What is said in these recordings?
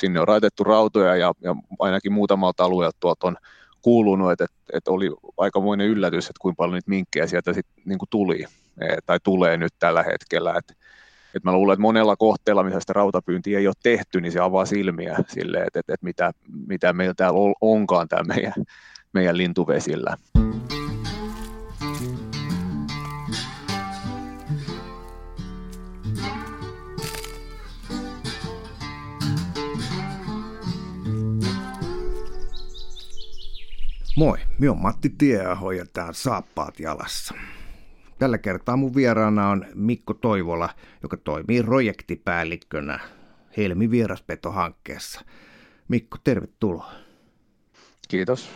sinne on raitettu rautoja ja, ja ainakin muutamalta alueelta tuolta on kuulunut, että, että, oli aikamoinen yllätys, että kuinka paljon niitä minkkejä sieltä sitten niin tuli e, tai tulee nyt tällä hetkellä. Että, että mä luulen, että monella kohteella, missä sitä rautapyyntiä ei ole tehty, niin se avaa silmiä sille, että, että, että mitä, mitä meillä täällä onkaan täällä meidän, meidän lintuvesillä. Moi, minä on Matti Tieaho ja tämä on Saappaat jalassa. Tällä kertaa mun vieraana on Mikko Toivola, joka toimii projektipäällikkönä Helmi Vieraspeto-hankkeessa. Mikko, tervetuloa. Kiitos.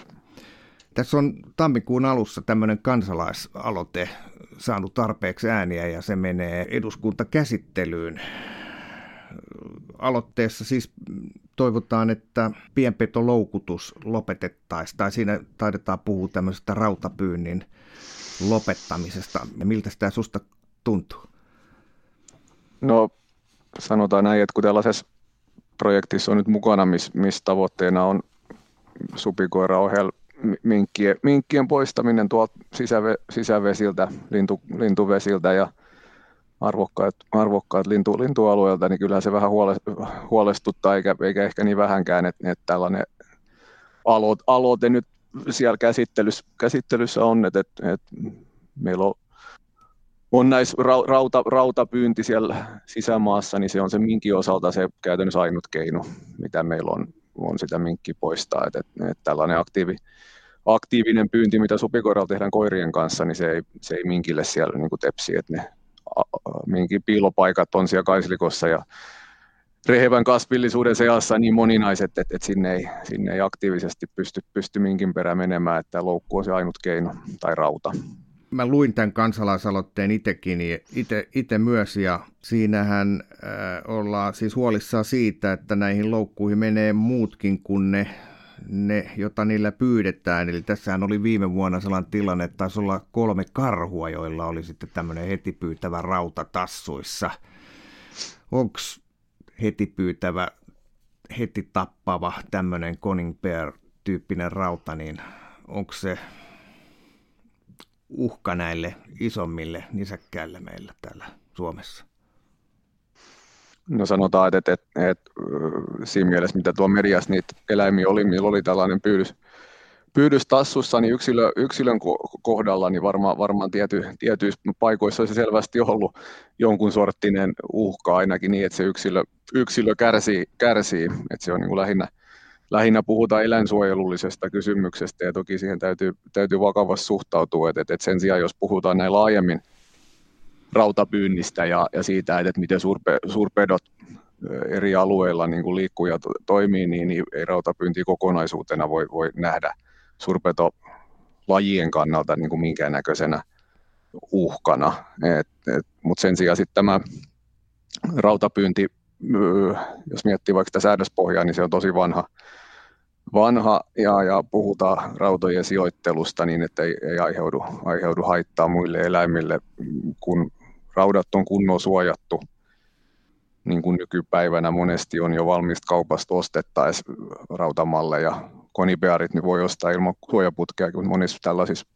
Tässä on tammikuun alussa tämmöinen kansalaisaloite saanut tarpeeksi ääniä ja se menee eduskuntakäsittelyyn. Aloitteessa siis toivotaan, että pienpetoloukutus lopetettaisiin, tai siinä taidetaan puhua tämmöisestä rautapyynnin lopettamisesta. Miltä tämä susta tuntuu? No sanotaan näin, että kun tällaisessa projektissa on nyt mukana, missä mis tavoitteena on supikoira ohel minkkien, minkkien poistaminen tuolta sisäve, sisävesiltä, lintu, lintuvesiltä ja arvokkaat, arvokkaat lintu, lintualueelta, niin kyllä se vähän huolestuttaa, eikä, eikä ehkä niin vähänkään, että, että tällainen aloite, aloite nyt siellä käsittelyssä, käsittelyssä on, että, että, että meillä on, on näissä rauta, rautapyynti siellä sisämaassa, niin se on se minkin osalta se käytännössä ainut keino, mitä meillä on, on sitä minkki poistaa. Että, että, että tällainen aktiivi, aktiivinen pyynti, mitä supikoiralla tehdään koirien kanssa, niin se ei, se ei minkille siellä niin tepsi, että ne minkin piilopaikat on siellä Kaislikossa ja rehevän kasvillisuuden seassa niin moninaiset, että, että sinne, ei, sinne ei aktiivisesti pysty, pysty minkin perä menemään, että loukku on se ainut keino tai rauta. Mä luin tämän kansalaisaloitteen itsekin, itse myös, ja siinähän äh, ollaan siis huolissaan siitä, että näihin loukkuihin menee muutkin kuin ne ne, jota niillä pyydetään. Eli tässähän oli viime vuonna sellainen tilanne, että taisi olla kolme karhua, joilla oli sitten tämmöinen heti pyytävä rauta tassuissa. Onko heti pyytävä, heti tappava tämmöinen Conning Bear-tyyppinen rauta, niin onko se uhka näille isommille nisäkkäille meillä täällä Suomessa? No sanotaan, että, että, että, siinä mielessä, mitä tuo mediassa niitä eläimiä oli, millä oli tällainen pyydys, pyydys tassussa, niin yksilö, yksilön kohdalla niin varmaan, varmaan tiety, tietyissä paikoissa olisi selvästi ollut jonkun sorttinen uhka ainakin niin, että se yksilö, yksilö kärsii, kärsii. että se on niin kuin lähinnä, lähinnä puhutaan eläinsuojelullisesta kysymyksestä ja toki siihen täytyy, täytyy vakavasti suhtautua, että, että sen sijaan jos puhutaan näin laajemmin rautapyynnistä ja, ja siitä, että miten suurpe, suurpedot eri alueilla niin kuin liikkuu ja to, toimii, niin, niin ei rautapyynti kokonaisuutena voi, voi nähdä suurpetolajien kannalta niin kuin minkäännäköisenä uhkana. Mutta sen sijaan sitten tämä rautapyynti, jos miettii vaikka sitä säädöspohjaa, niin se on tosi vanha, vanha ja, ja puhutaan rautojen sijoittelusta niin, että ei, ei aiheudu, aiheudu haittaa muille eläimille, kun raudat on kunnon suojattu, niin kuin nykypäivänä monesti on jo valmista kaupasta ostettaessa rautamalleja. Konibearit niin voi ostaa ilman suojaputkea, mutta monissa tällaisissa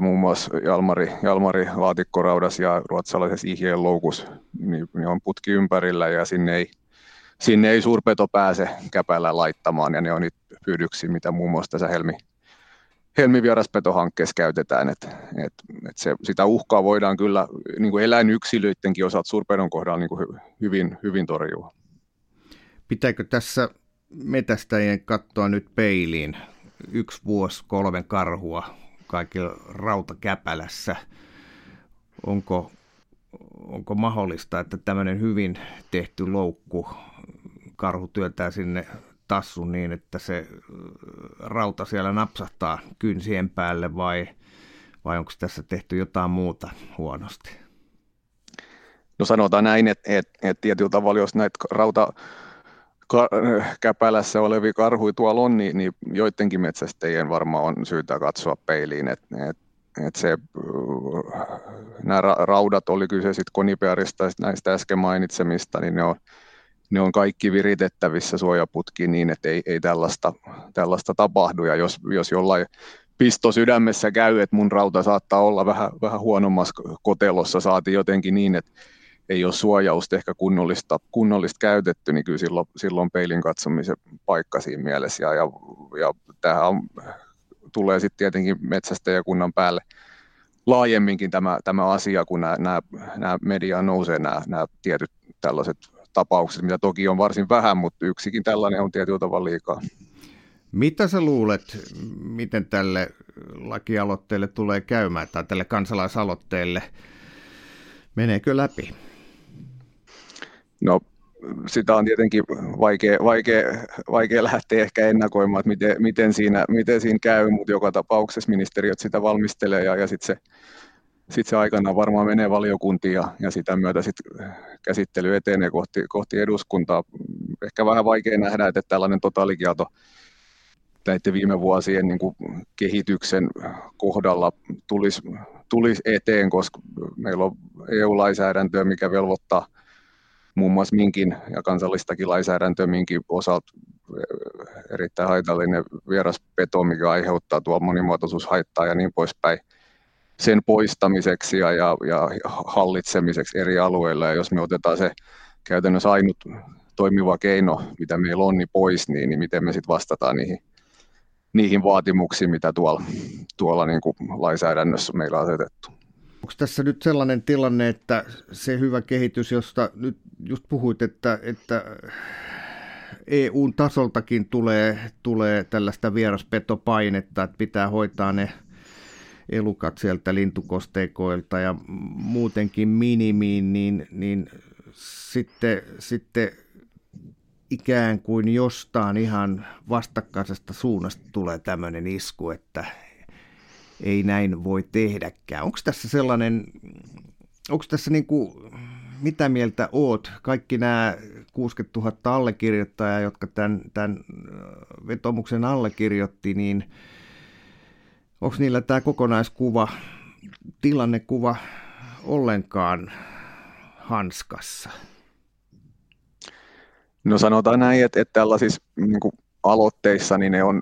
muun muassa Jalmari, Jalmari laatikkoraudas ja ruotsalaisessa ihjeen loukus, niin, niin on putki ympärillä ja sinne ei, sinne ei suurpeto pääse käpällä laittamaan ja ne on nyt pyydyksiä, mitä muun muassa tässä Helmi, helmivieraspeto-hankkeessa käytetään, että et, et se, sitä uhkaa voidaan kyllä niin kuin eläinyksilöidenkin osalta suurpedon kohdalla niin kuin hyvin, hyvin torjua. Pitääkö tässä metästäjien katsoa nyt peiliin? Yksi vuosi, kolme karhua kaikilla rautakäpälässä. Onko, onko mahdollista, että tämmöinen hyvin tehty loukku karhu työntää sinne tassun niin, että se rauta siellä napsahtaa kynsien päälle vai, vai onko tässä tehty jotain muuta huonosti? No sanotaan näin, että, että, että tietyllä tavalla, jos näitä rauta käpälässä olevia karhuja tuolla on, niin, niin joidenkin metsästäjien varmaan on syytä katsoa peiliin, että, että, että se, nämä raudat, oli kyse sitten konipearista näistä äsken mainitsemista, niin ne on ne on kaikki viritettävissä suojaputkiin niin, että ei, ei tällaista, tällaista tapahdu. Ja jos, jos jollain pisto sydämessä käy, että mun rauta saattaa olla vähän, vähän huonommassa kotelossa, saati jotenkin niin, että ei ole suojausta ehkä kunnollista, kunnollista käytetty, niin kyllä silloin, silloin peilin katsomisen paikka siinä mielessä. Ja, ja, ja tämähän on, tulee sitten tietenkin metsästäjäkunnan päälle laajemminkin tämä, tämä asia, kun nämä, nämä, nämä mediaan nousee nämä, nämä tietyt tällaiset tapaukset, mitä toki on varsin vähän, mutta yksikin tällainen on tietyllä tavalla liikaa. Mitä sä luulet, miten tälle lakialoitteelle tulee käymään tai tälle kansalaisaloitteelle? Meneekö läpi? No sitä on tietenkin vaikea, vaikea, vaikea lähteä ehkä ennakoimaan, että miten, miten, siinä, miten siinä käy, mutta joka tapauksessa ministeriöt sitä valmistelee ja, ja sitten se, sit se aikanaan varmaan menee valiokuntiin ja, ja sitä myötä sit käsittely etenee kohti, kohti eduskuntaa. Ehkä vähän vaikea nähdä, että tällainen totaalikielto näiden viime vuosien niin kuin kehityksen kohdalla tulisi, tulisi eteen, koska meillä on EU-lainsäädäntöä, mikä velvoittaa – muun muassa minkin ja kansallistakin lainsäädäntöä minkin osalta erittäin haitallinen vieraspeto, mikä aiheuttaa tuolla monimuotoisuushaittaa ja niin poispäin sen poistamiseksi ja, ja, ja hallitsemiseksi eri alueilla. Ja jos me otetaan se käytännössä ainut toimiva keino, mitä meillä on, niin pois, niin, niin miten me sitten vastataan niihin, niihin vaatimuksiin, mitä tuolla, tuolla niin kuin lainsäädännössä meillä on asetettu. Onko tässä nyt sellainen tilanne, että se hyvä kehitys, josta nyt just puhuit, että, että EUn tasoltakin tulee, tulee tällaista vieraspetopainetta, että pitää hoitaa ne elukat sieltä lintukosteikoilta ja muutenkin minimiin, niin, niin sitten, sitten ikään kuin jostain ihan vastakkaisesta suunnasta tulee tämmöinen isku, että ei näin voi tehdäkään. Onko tässä sellainen, onko tässä niin kuin, mitä mieltä oot? Kaikki nämä 60 000 allekirjoittajaa, jotka tämän, tämän vetomuksen allekirjoitti, niin onko niillä tämä kokonaiskuva, tilannekuva ollenkaan hanskassa? No sanotaan näin, että, että tällaisissa niin kuin aloitteissa, niin ne on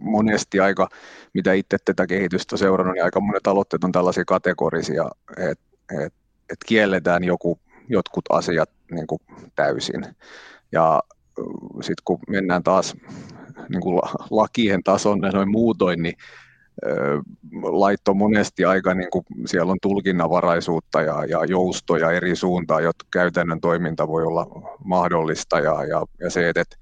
monesti aika, mitä itse tätä kehitystä seurannut, niin aika monet aloitteet on tällaisia kategorisia, että et, et kielletään joku, jotkut asiat niin kuin täysin. Ja sitten kun mennään taas niin kuin lakien tason noin muutoin, niin laitto monesti aika, niin kuin siellä on tulkinnanvaraisuutta ja, ja joustoja eri suuntaan, jotta käytännön toiminta voi olla mahdollista ja, ja, ja se, että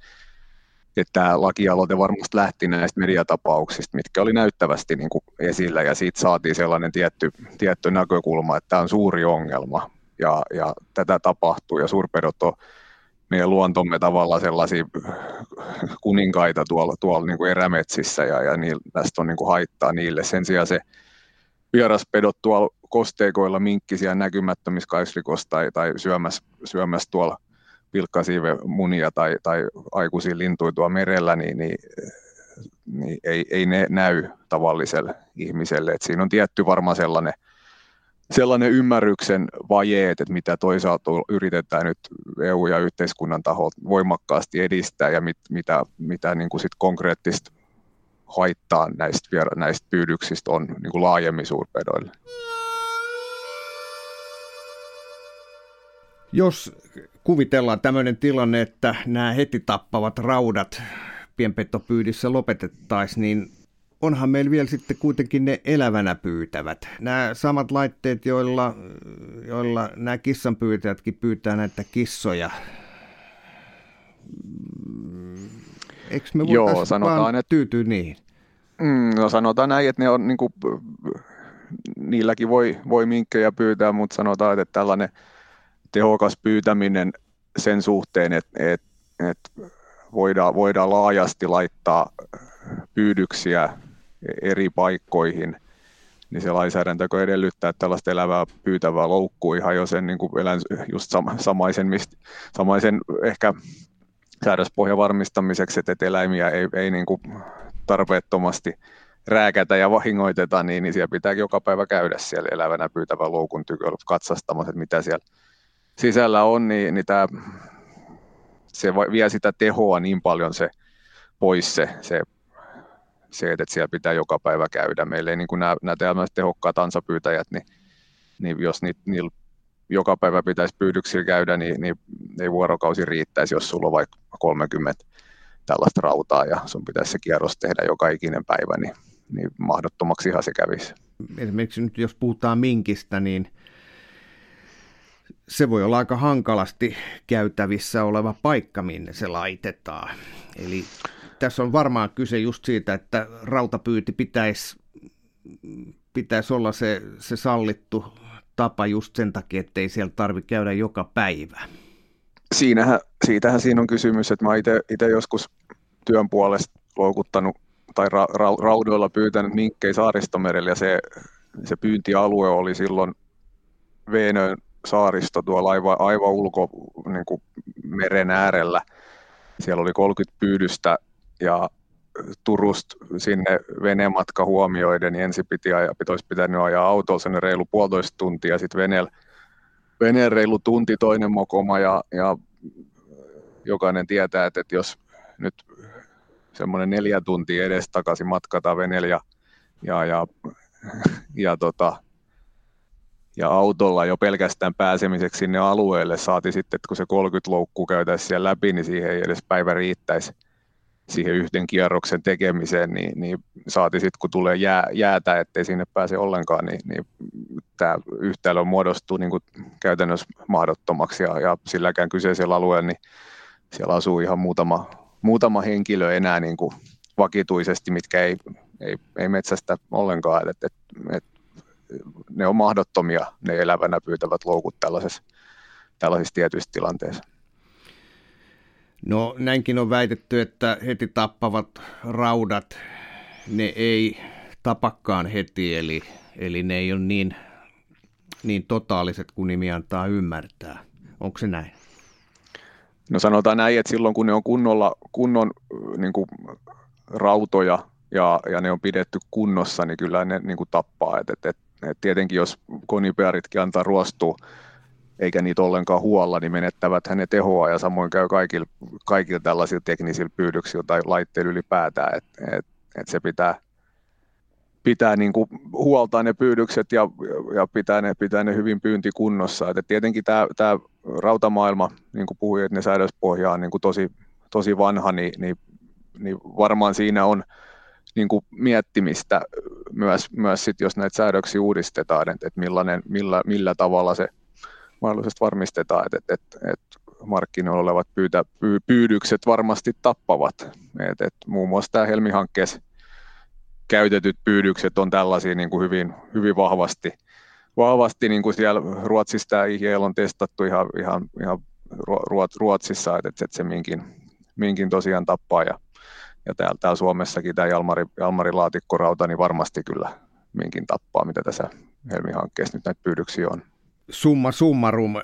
että tämä lakialoite varmasti lähti näistä mediatapauksista, mitkä oli näyttävästi niin kuin esillä, ja siitä saatiin sellainen tietty, tietty näkökulma, että tämä on suuri ongelma, ja, ja tätä tapahtuu, ja suurpedot on meidän luontomme tavalla sellaisia kuninkaita tuolla, tuolla niin kuin erämetsissä, ja, ja niillä, tästä on niin kuin haittaa niille. Sen sijaan se vieraspedot tuolla kosteikoilla minkkisiä näkymättömissä kaisrikossa tai, tai syömässä, syömässä tuolla munia tai, tai aikuisia lintuja tuolla merellä, niin, niin, niin ei, ei ne näy tavalliselle ihmiselle. Et siinä on tietty varmaan sellainen, sellainen ymmärryksen vajeet, että mitä toisaalta yritetään nyt EU- ja yhteiskunnan taholta voimakkaasti edistää ja mit, mitä, mitä niin kuin sit konkreettista haittaa näistä, näistä pyydyksistä on niin kuin laajemmin suurpedoille. Jos kuvitellaan tämmöinen tilanne, että nämä heti tappavat raudat pienpettopyydissä lopetettaisiin, niin onhan meillä vielä sitten kuitenkin ne elävänä pyytävät. Nämä samat laitteet, joilla, joilla nämä kissanpyytäjätkin pyytää näitä kissoja. Eikö me Joo, sanotaan, vaan että... tyytyä niihin? Mm, no sanotaan näin, että ne on, niin kuin, niilläkin voi, voi minkkejä pyytää, mutta sanotaan, että tällainen tehokas pyytäminen sen suhteen, että, että, että voidaan, voidaan laajasti laittaa pyydyksiä eri paikkoihin, niin se lainsäädäntö edellyttää että tällaista elävää pyytävää loukkua ihan jo sen niin kuin elän, just sama, samaisen, mist, samaisen ehkä säädöspohjan varmistamiseksi, että eläimiä ei, ei niin kuin tarpeettomasti rääkätä ja vahingoiteta, niin, niin siellä pitää joka päivä käydä siellä elävänä pyytävän loukun tyköllä katsastamassa, että mitä siellä sisällä on, niin, niin tämä se vie sitä tehoa niin paljon se pois se, se, se että siellä pitää joka päivä käydä. Meillä ei niin kuin nämä, nämä tehokkaat ansapyytäjät, niin, niin jos niillä joka päivä pitäisi pyydyksillä käydä, niin, niin ei vuorokausi riittäisi, jos sulla on vaikka 30 tällaista rautaa ja sun pitäisi se kierros tehdä joka ikinen päivä, niin, niin mahdottomaksi ihan se kävisi. Esimerkiksi nyt jos puhutaan minkistä, niin se voi olla aika hankalasti käytävissä oleva paikka, minne se laitetaan. Eli tässä on varmaan kyse just siitä, että rautapyyti pitäisi, pitäisi olla se, se sallittu tapa just sen takia, että ei siellä tarvitse käydä joka päivä. Siinähän, siitähän siinä on kysymys, että mä itse joskus työn puolesta loukuttanut tai ra, ra, raudoilla pyytänyt minkkei saaristomerellä ja se, se pyyntialue oli silloin Veenön saaristo tuolla aivan, aivan ulko niin kuin meren äärellä. Siellä oli 30 pyydystä ja Turusta sinne venematka huomioiden, niin ensin piti ajaa, olisi pitänyt ajaa autolla sinne reilu puolitoista tuntia, sitten veneellä veneen reilu tunti toinen mokoma ja, ja jokainen tietää, että, että jos nyt semmoinen neljä tuntia edes takaisin matkata veneellä ja, ja, ja, ja, tota, ja autolla jo pelkästään pääsemiseksi sinne alueelle saati sitten, että kun se 30 loukkuu käytäisiin siellä läpi, niin siihen ei edes päivä riittäisi siihen yhden kierroksen tekemiseen, niin, niin saati sitten, kun tulee jää, jäätä, ettei sinne pääse ollenkaan, niin, niin tämä yhtälö muodostuu niin kuin käytännössä mahdottomaksi ja, ja silläkään kyseisellä alueella, niin siellä asuu ihan muutama, muutama henkilö enää niin kuin vakituisesti, mitkä ei, ei, ei metsästä ollenkaan, että et, et, ne on mahdottomia, ne elävänä pyytävät loukut tällaisessa, tällaisissa tietyissä tilanteissa. No näinkin on väitetty, että heti tappavat raudat, ne ei tapakkaan heti, eli, eli ne ei ole niin, niin totaaliset kuin nimi antaa ymmärtää. Onko se näin? No sanotaan näin, että silloin kun ne on kunnolla, kunnon niin kuin, rautoja ja, ja ne on pidetty kunnossa, niin kyllä ne niin kuin, tappaa. Et, et, et, et tietenkin jos konipearitkin antaa ruostua eikä niitä ollenkaan huolla, niin menettävät hänet tehoa ja samoin käy kaikilla, kaikilla tällaisilla teknisillä pyydyksillä tai laitteilla ylipäätään, että et, et se pitää, pitää niin kuin huoltaa ne pyydykset ja, ja pitää, ne, pitää ne hyvin pyyntikunnossa. Et tietenkin tämä, tämä rautamaailma, niin kuin puhuin, että ne säädöspohja on niin kuin tosi, tosi vanha, niin, niin, niin varmaan siinä on niin kuin miettimistä myös, myös sit, jos näitä säädöksiä uudistetaan, että, että millainen, millä, millä tavalla se mahdollisesti varmistetaan, että, että, että, markkinoilla olevat pyytä, pyy, pyydykset varmasti tappavat. Et, et muun muassa tämä Helmi-hankkeessa käytetyt pyydykset on tällaisia niin kuin hyvin, hyvin vahvasti, vahvasti niin kuin siellä Ruotsissa tämä IHL on testattu ihan, ihan, ihan Ruotsissa, että, että se minkin, minkin tosiaan tappaa ja, ja täällä, täällä Suomessakin tämä Jalmari, Jalmari laatikkorauta niin varmasti kyllä minkin tappaa, mitä tässä Helmi-hankkeessa nyt näitä pyydyksiä on summa summarum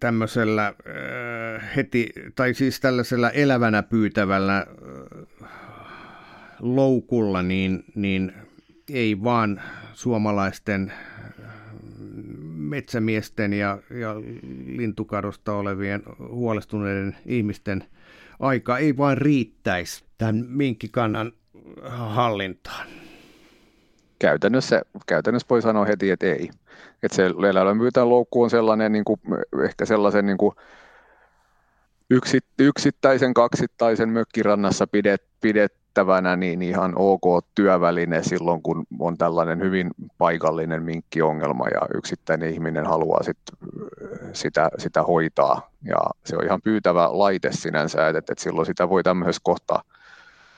tämmöisellä äh, heti, tai siis tällaisella elävänä pyytävällä äh, loukulla, niin, niin ei vaan suomalaisten metsämiesten ja, ja lintukadosta olevien huolestuneiden ihmisten aika ei vain riittäisi tämän minkkikannan hallintaan. Käytännössä, käytännössä voi sanoa heti, että ei. Että se eläinläämyytään loukku on sellainen, niin kuin, ehkä sellaisen niin kuin yksittäisen, kaksittaisen mökkirannassa pidet, pidettävänä niin ihan ok työväline silloin, kun on tällainen hyvin paikallinen minkkiongelma ja yksittäinen ihminen haluaa sit, sitä, sitä hoitaa. Ja se on ihan pyytävä laite sinänsä, että, että silloin sitä voi tämmöisessä kohtaa,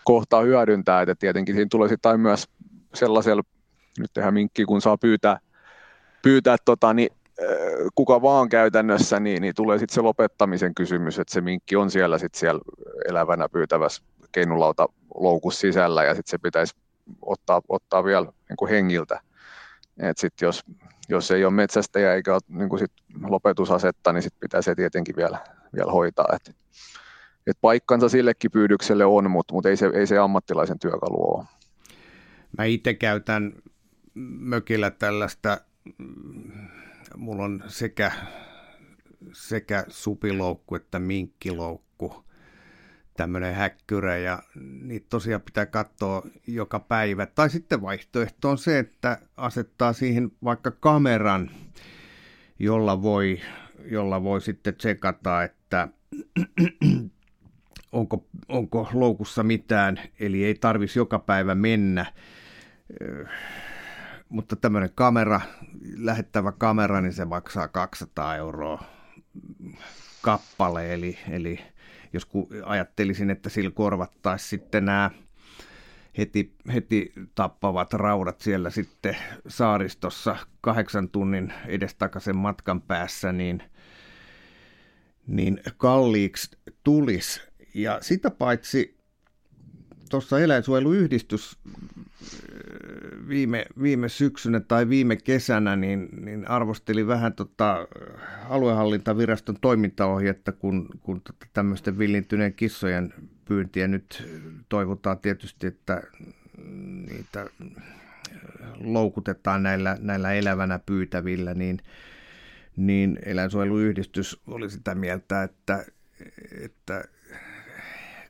kohtaa hyödyntää. Että tietenkin siinä tulee sitten myös sellaisella, nyt tehdään minkki, kun saa pyytää pyytää tota, niin, kuka vaan käytännössä, niin, niin tulee sitten se lopettamisen kysymys, että se minkki on siellä sit siellä elävänä pyytävässä keinulauta loukus sisällä ja sitten se pitäisi ottaa, ottaa vielä niin kuin hengiltä. Et sit jos, jos ei ole metsästäjä eikä ole niin kuin sit lopetusasetta, niin sitten pitää se tietenkin vielä, vielä hoitaa. Et, et paikkansa sillekin pyydykselle on, mutta mut ei, se, ei se ammattilaisen työkalu ole. Mä itse käytän mökillä tällaista mulla on sekä, sekä supiloukku että minkkiloukku. tämmöinen häkkyrä ja niitä tosiaan pitää katsoa joka päivä. Tai sitten vaihtoehto on se, että asettaa siihen vaikka kameran, jolla voi, jolla voi sitten tsekata, että onko, onko loukussa mitään, eli ei tarvitsisi joka päivä mennä. Mutta tämmöinen kamera, lähettävä kamera, niin se maksaa 200 euroa kappale, eli, eli jos ajattelisin, että sillä korvattaisiin sitten nämä heti, heti tappavat raudat siellä sitten saaristossa kahdeksan tunnin edestakaisen matkan päässä, niin, niin kalliiksi tulisi. Ja sitä paitsi tuossa eläinsuojeluyhdistys viime, viime syksynä tai viime kesänä niin, niin arvosteli vähän tota aluehallintaviraston toimintaohjetta, kun, kun tota tämmöisten villintyneen kissojen pyyntiä nyt toivotaan tietysti, että niitä loukutetaan näillä, näillä elävänä pyytävillä, niin, niin eläinsuojeluyhdistys oli sitä mieltä, että, että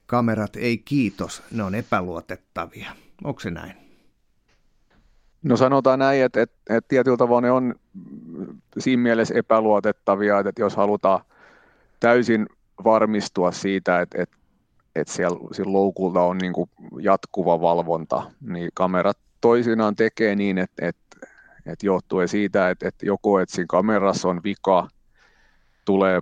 kamerat ei kiitos, ne on epäluotettavia. Onko se näin? No sanotaan näin, että, että, että tietyllä tavalla ne on siinä mielessä epäluotettavia, että jos halutaan täysin varmistua siitä, että, että, että siellä, siellä loukulta on niin kuin jatkuva valvonta, niin kamerat toisinaan tekee niin, että, että, että johtuen siitä, että, että joko että siinä kamerassa on vika, tulee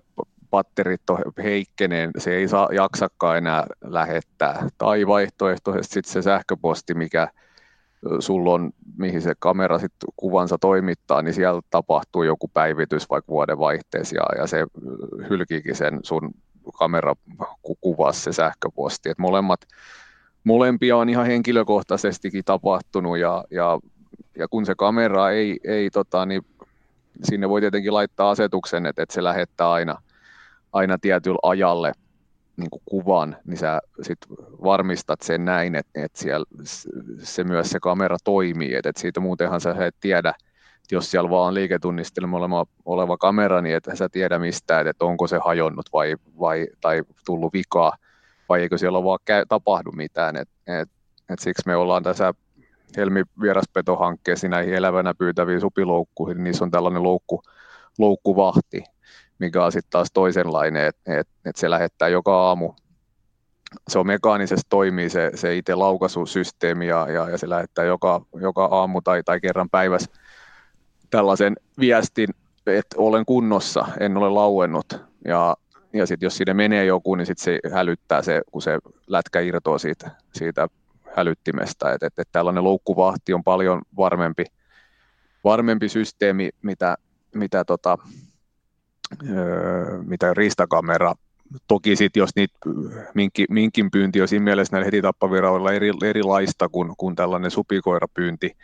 patterit on heikkeneen, se ei saa jaksakaan enää lähettää, tai vaihtoehtoisesti sitten se sähköposti, mikä sulla on, mihin se kamera sitten kuvansa toimittaa, niin siellä tapahtuu joku päivitys vaikka vuoden vaihteessa ja, se hylkiikin sen sun kamerakuvassa se sähköposti. Et molemmat, molempia on ihan henkilökohtaisestikin tapahtunut ja, ja, ja kun se kamera ei, ei tota, niin sinne voi tietenkin laittaa asetuksen, että, että se lähettää aina, aina tietyllä ajalle – niin kuin kuvan, niin sä sit varmistat sen näin, että, että siellä se myös se kamera toimii, että, että siitä muutenhan sä et tiedä, että jos siellä vaan on liiketunnistelma oleva, kamera, niin että sä tiedä mistään, että onko se hajonnut vai, vai, tai tullut vikaa, vai eikö siellä vaan käy, tapahdu mitään, että et, et siksi me ollaan tässä Helmi vieraspetohankkeessa näihin elävänä pyytäviin supiloukkuihin, niin niissä on tällainen loukku, loukkuvahti, mikä on sitten taas toisenlainen, että et, et se lähettää joka aamu. Se on mekaanisesti toimii se, se itse laukaisusysteemi ja, ja, ja se lähettää joka, joka aamu tai, tai kerran päivässä tällaisen viestin, että olen kunnossa, en ole lauennut. Ja, ja sitten jos sinne menee joku, niin sitten se hälyttää se, kun se lätkä irtoaa siitä, siitä hälyttimestä. Että et, et tällainen loukkuvahti on paljon varmempi, varmempi systeemi, mitä, mitä tota, mitä riistakamera. Toki sitten jos niitä minkin, minkin pyynti on siinä mielessä näillä heti tappaviraudella eri, erilaista kuin, kuin tällainen supikoirapyynti,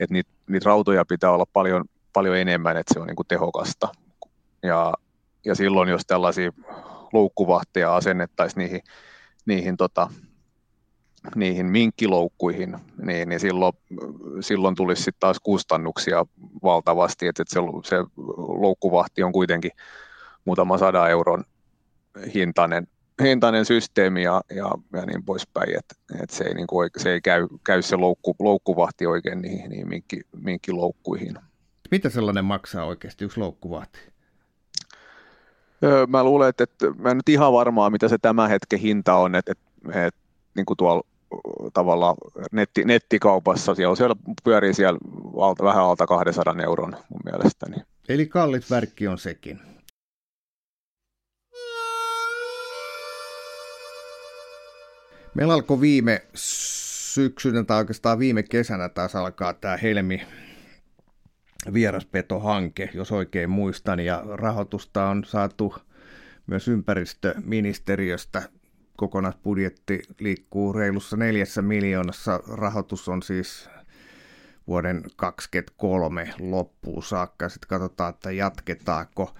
että niitä, niitä rautoja pitää olla paljon, paljon enemmän, että se on niin kuin tehokasta. Ja, ja silloin, jos tällaisia loukkuvahteja asennettaisiin niihin, niihin tota, niihin minkkiloukkuihin, niin, niin silloin, silloin tulisi sitten taas kustannuksia valtavasti, että se, se loukkuvahti on kuitenkin muutama sadan euron hintainen, hintainen systeemi ja, ja, ja niin poispäin, että et se ei, niin kuin, se ei käy, käy se loukku, loukkuvahti oikein niihin, niihin minkki, minkkiloukkuihin. Mitä sellainen maksaa oikeasti yksi loukkuvahti? Mä luulen, että, että mä en nyt ihan varmaa, mitä se tämän hetken hinta on, että, että, että niin kuin tuolla tavallaan netti, nettikaupassa, siellä, siellä pyörii siellä alta, vähän alta 200 euron mun mielestäni. Eli kallit värkki on sekin. Meillä alkoi viime syksynä tai oikeastaan viime kesänä taas alkaa tämä Helmi vieraspetohanke, jos oikein muistan, ja rahoitusta on saatu myös ympäristöministeriöstä kokonaisbudjetti liikkuu reilussa neljässä miljoonassa. Rahoitus on siis vuoden 2023 loppuun saakka. Sitten katsotaan, että jatketaanko.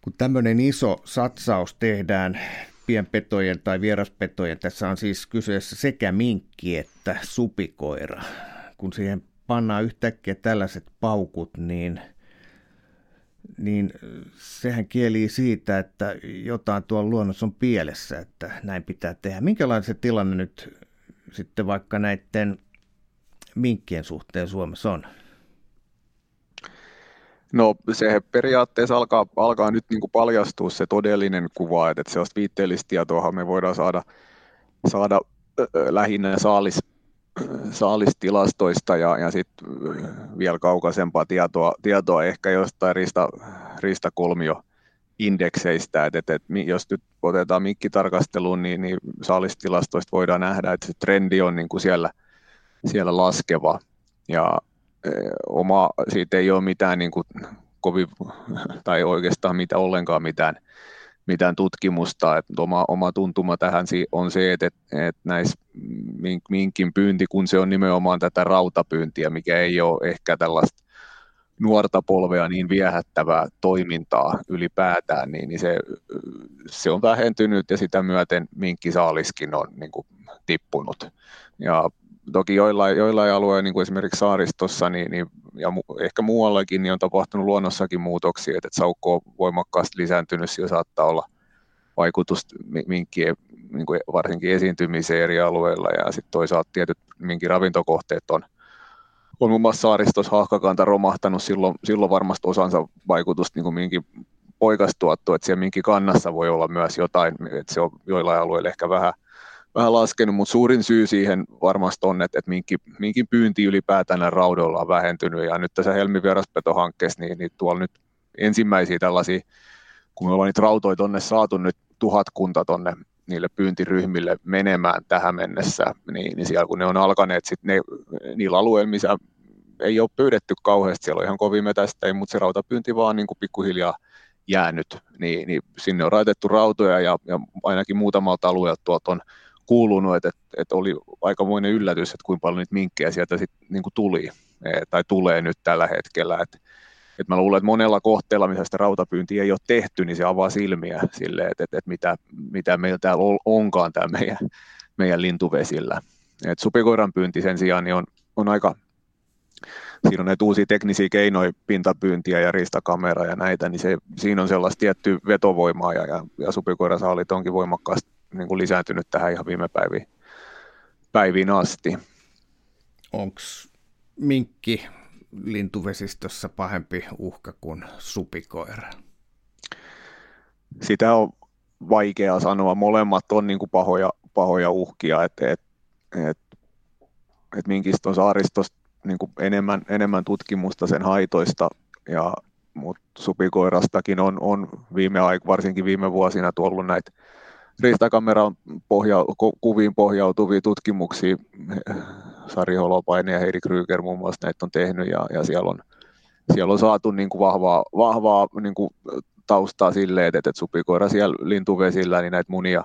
Kun tämmöinen iso satsaus tehdään pienpetojen tai vieraspetojen, tässä on siis kyseessä sekä minkki että supikoira. Kun siihen pannaan yhtäkkiä tällaiset paukut, niin niin sehän kieli siitä, että jotain tuolla luonnossa on pielessä, että näin pitää tehdä. Minkälainen se tilanne nyt sitten vaikka näiden minkkien suhteen Suomessa on? No se periaatteessa alkaa, alkaa nyt niin kuin paljastua se todellinen kuva, että sellaista viitteellistä tietoa me voidaan saada, saada lähinnä saalis, saalistilastoista ja, ja sitten vielä kaukaisempaa tietoa, tietoa ehkä jostain rista, ristakolmio indekseistä, että, että, että jos nyt otetaan mikkitarkasteluun, niin, niin saalistilastoista voidaan nähdä, että se trendi on niin kuin siellä, siellä laskeva. Ja e, oma, siitä ei ole mitään niin kuin kovin, tai oikeastaan mitä, ollenkaan mitään mitään tutkimusta. Että oma, oma tuntuma tähän on se, että, että, näissä minkin pyynti, kun se on nimenomaan tätä rautapyyntiä, mikä ei ole ehkä tällaista nuorta polvea niin viehättävää toimintaa ylipäätään, niin, niin se, se on vähentynyt ja sitä myöten minkkisaaliskin on niin kuin, tippunut. Ja toki joillain, joillain alueilla, niin kuin esimerkiksi saaristossa niin, niin, ja mu, ehkä muuallakin, niin on tapahtunut luonnossakin muutoksia, että, että saukko on voimakkaasti lisääntynyt, sillä saattaa olla vaikutus minkkien niin kuin varsinkin esiintymiseen eri alueilla, ja sitten toisaalta tietyt minkin ravintokohteet on, on muun muassa saaristossa hahkakanta romahtanut, silloin, silloin varmasti osansa vaikutusta niin kuin minkin poikastuottu, että siellä minkin kannassa voi olla myös jotain, että se on joillain alueilla ehkä vähän – vähän laskenut, mutta suurin syy siihen varmasti on, että, että minkin, minkin pyynti ylipäätään raudoilla on vähentynyt. Ja nyt tässä Helmi vieraspetohankkeessa, niin, niin tuolla nyt ensimmäisiä tällaisia, kun me ollaan niitä rautoja tonne saatu nyt tuhat kunta tonne niille pyyntiryhmille menemään tähän mennessä, niin, niin siellä kun ne on alkaneet sit ne, niillä alueilla, missä ei ole pyydetty kauheasti, siellä on ihan kovin metästä, mutta se rautapyynti vaan niin kuin pikkuhiljaa jäänyt, niin, niin sinne on raitettu rautoja ja, ja ainakin muutamalta alueelta tuolta on kuulunut, että, että, oli aikamoinen yllätys, että kuinka paljon niitä minkkejä sieltä sit, niin kuin tuli e, tai tulee nyt tällä hetkellä. Että, että mä luulen, että monella kohteella, missä sitä rautapyyntiä ei ole tehty, niin se avaa silmiä sille, että, että, että mitä, mitä meillä täällä onkaan täällä meidän, meidän lintuvesillä. Et supikoiran pyynti sen sijaan niin on, on aika, siinä on näitä uusia teknisiä keinoja, pintapyyntiä ja ristakamera ja näitä, niin se, siinä on sellaista tiettyä vetovoimaa ja, ja, ja supikoirasaalit onkin voimakkaasti niin kuin lisääntynyt tähän ihan viime päiviin, päiviin asti. Onko minkki lintuvesistössä pahempi uhka kuin supikoira? Sitä on vaikea sanoa. Molemmat on niin kuin pahoja, pahoja uhkia, että et, et, et minkistä on saaristosta niin kuin enemmän, enemmän tutkimusta sen haitoista, ja, mutta supikoirastakin on, on viime aik, varsinkin viime vuosina tullut näitä riistakameran pohja, kuviin pohjautuvia tutkimuksia. Sari Holopainen ja Heidi Kryger muun muassa näitä on tehnyt ja, ja siellä, on, siellä on saatu niin kuin vahvaa, vahvaa niin kuin taustaa silleen, että, että supikoira siellä lintuvesillä niin näitä munia,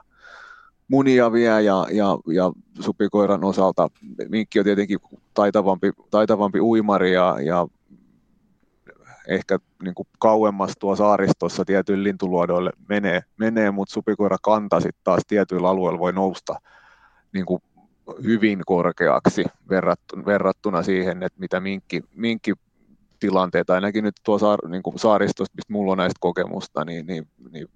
munia vie ja, ja, ja supikoiran osalta minkki on tietenkin taitavampi, taitavampi uimari ja, ja ehkä niin kuin kauemmas tuo saaristossa tietyillä lintuluodoille menee, menee mutta supikoira kanta sitten taas tietyillä alueilla voi nousta niin kuin hyvin korkeaksi verrattuna, verrattuna siihen, että mitä minkki, minkki tilanteita, ainakin nyt tuo saar, niin kuin saaristosta, mistä mulla on näistä kokemusta, niin, niin, niin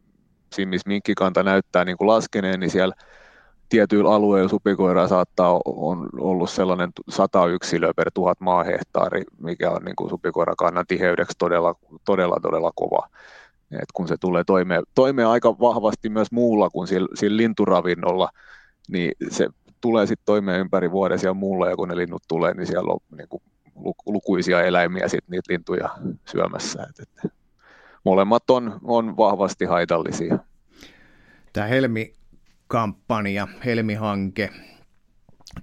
siinä missä minkkikanta näyttää niin kuin laskeneen, niin siellä tietyillä alueilla supikoira saattaa on ollut sellainen 100 yksilöä per tuhat maahehtaari, mikä on niin kuin supikoirakannan tiheydeksi todella, todella, todella kova. Et kun se tulee toimeen, toimeen aika vahvasti myös muulla kuin sillä, sillä linturavinnolla, niin se tulee sitten toimeen ympäri vuoden siellä muulla, ja kun ne linnut tulee, niin siellä on niin kuin lukuisia eläimiä sit niitä lintuja syömässä. Et, et, molemmat on, on vahvasti haitallisia. Tämä Helmi kampanja, Helmi-hanke.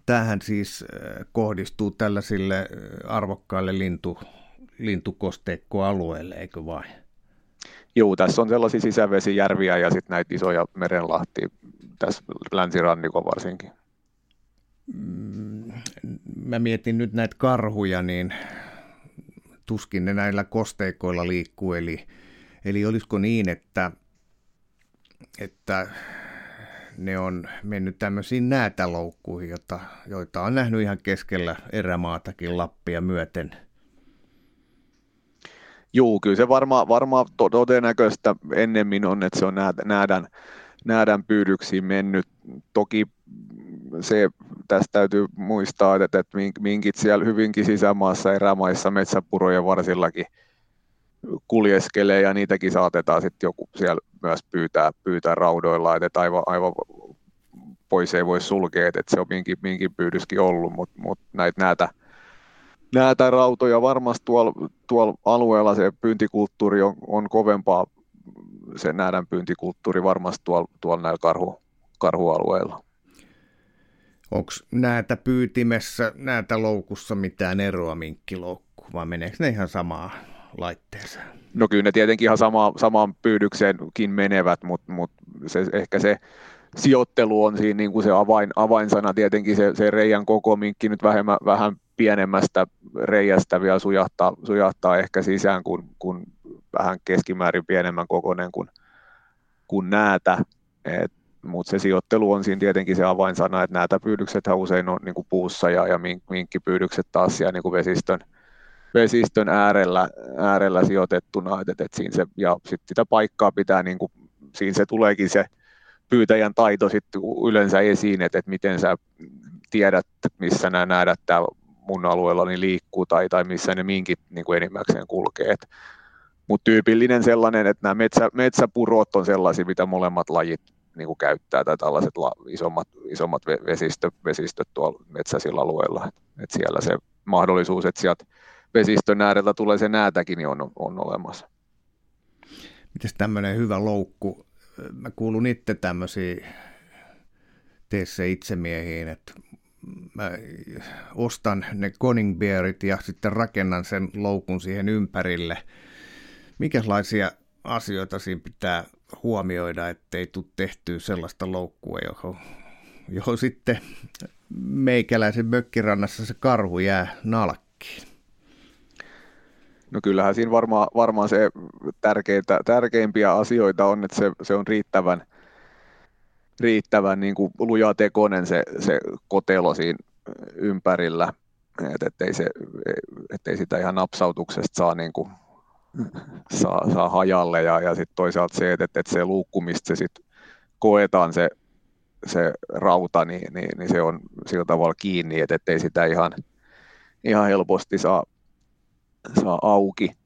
Tähän siis äh, kohdistuu tällaisille äh, arvokkaille lintu, lintukosteikkoalueille, eikö vain? Joo, tässä on sellaisia sisävesijärviä ja sitten näitä isoja merenlahtia, tässä länsirannikon varsinkin. Mm, mä mietin nyt näitä karhuja, niin tuskin ne näillä kosteikoilla liikkuu, eli, eli olisiko niin, että, että ne on mennyt tämmöisiin näätäloukkuihin, jota, joita on nähnyt ihan keskellä erämaatakin Lappia myöten. Juu, kyllä se varmaan varma todennäköistä ennemmin on, että se on näädän, näädän pyydyksiin mennyt. Toki se tästä täytyy muistaa, että, että minkit siellä hyvinkin sisämaassa erämaissa metsäpurojen varsillakin kuljeskelee ja niitäkin saatetaan sitten joku siellä myös pyytää, pyytää raudoilla, että aivan, aivan pois ei voi sulkea, että se on minkin, minkin pyydyskin ollut, mutta mut näitä näitä näitä rautoja varmasti tuolla, tuolla alueella se pyyntikulttuuri on, on kovempaa, se näädän pyyntikulttuuri varmasti tuolla, tuolla näillä karhu, karhualueilla. Onko näitä pyytimessä, näitä loukussa mitään eroa minkkiloukku, vai meneekö ne ihan samaa laitteeseen? No kyllä ne tietenkin ihan sama, samaan pyydykseenkin menevät, mutta, mutta se, ehkä se sijoittelu on siinä niin kuin se avain, avainsana. Tietenkin se, se reijän koko minkki nyt vähemmän, vähän pienemmästä reijästä vielä sujahtaa, sujahtaa ehkä sisään kuin, kuin vähän keskimäärin pienemmän kokoinen kuin, kuin näätä. Mutta se sijoittelu on siinä tietenkin se avainsana, että näitä pyydykset usein on niin kuin puussa ja, ja minkkipyydykset taas siellä niin kuin vesistön, vesistön äärellä, äärellä sijoitettuna. Et, et, et siinä se, ja sitten sitä paikkaa pitää, niin kuin, siinä se tuleekin se pyytäjän taito sitten yleensä esiin, että, että miten sä tiedät, missä nämä nähdät täällä mun alueella niin liikkuu tai, tai missä ne minkit niin kuin enimmäkseen kulkee. Mutta tyypillinen sellainen, että nämä metsä, metsäpurot on sellaisia, mitä molemmat lajit niin kuin käyttää, tai tällaiset la, isommat, isommat vesistö, vesistöt tuolla metsäisillä alueilla. Et, et siellä se mahdollisuus, että sieltä vesistön ääreltä tulee se näätäkin, niin on, on olemassa. Miten tämmöinen hyvä loukku? Mä kuulun itse tämmöisiin tee se itsemiehiin, että mä ostan ne Koningbeerit ja sitten rakennan sen loukun siihen ympärille. Mikälaisia asioita siinä pitää huomioida, ettei tule tehtyä sellaista loukkua, johon, johon sitten meikäläisen mökkirannassa se karhu jää nalkkiin? No kyllähän siinä varmaan, varmaan se tärkeitä, tärkeimpiä asioita on, että se, se on riittävän, riittävän niin kuin lujatekoinen se, se kotelo siinä ympärillä, että ettei, se, ettei sitä ihan napsautuksesta saa, niin kuin, saa, saa hajalle. Ja, ja sitten toisaalta se, että, että se luukku, mistä se sit koetaan se, se rauta, niin, niin, niin, se on sillä tavalla kiinni, että ettei sitä ihan, ihan helposti saa, saa auki.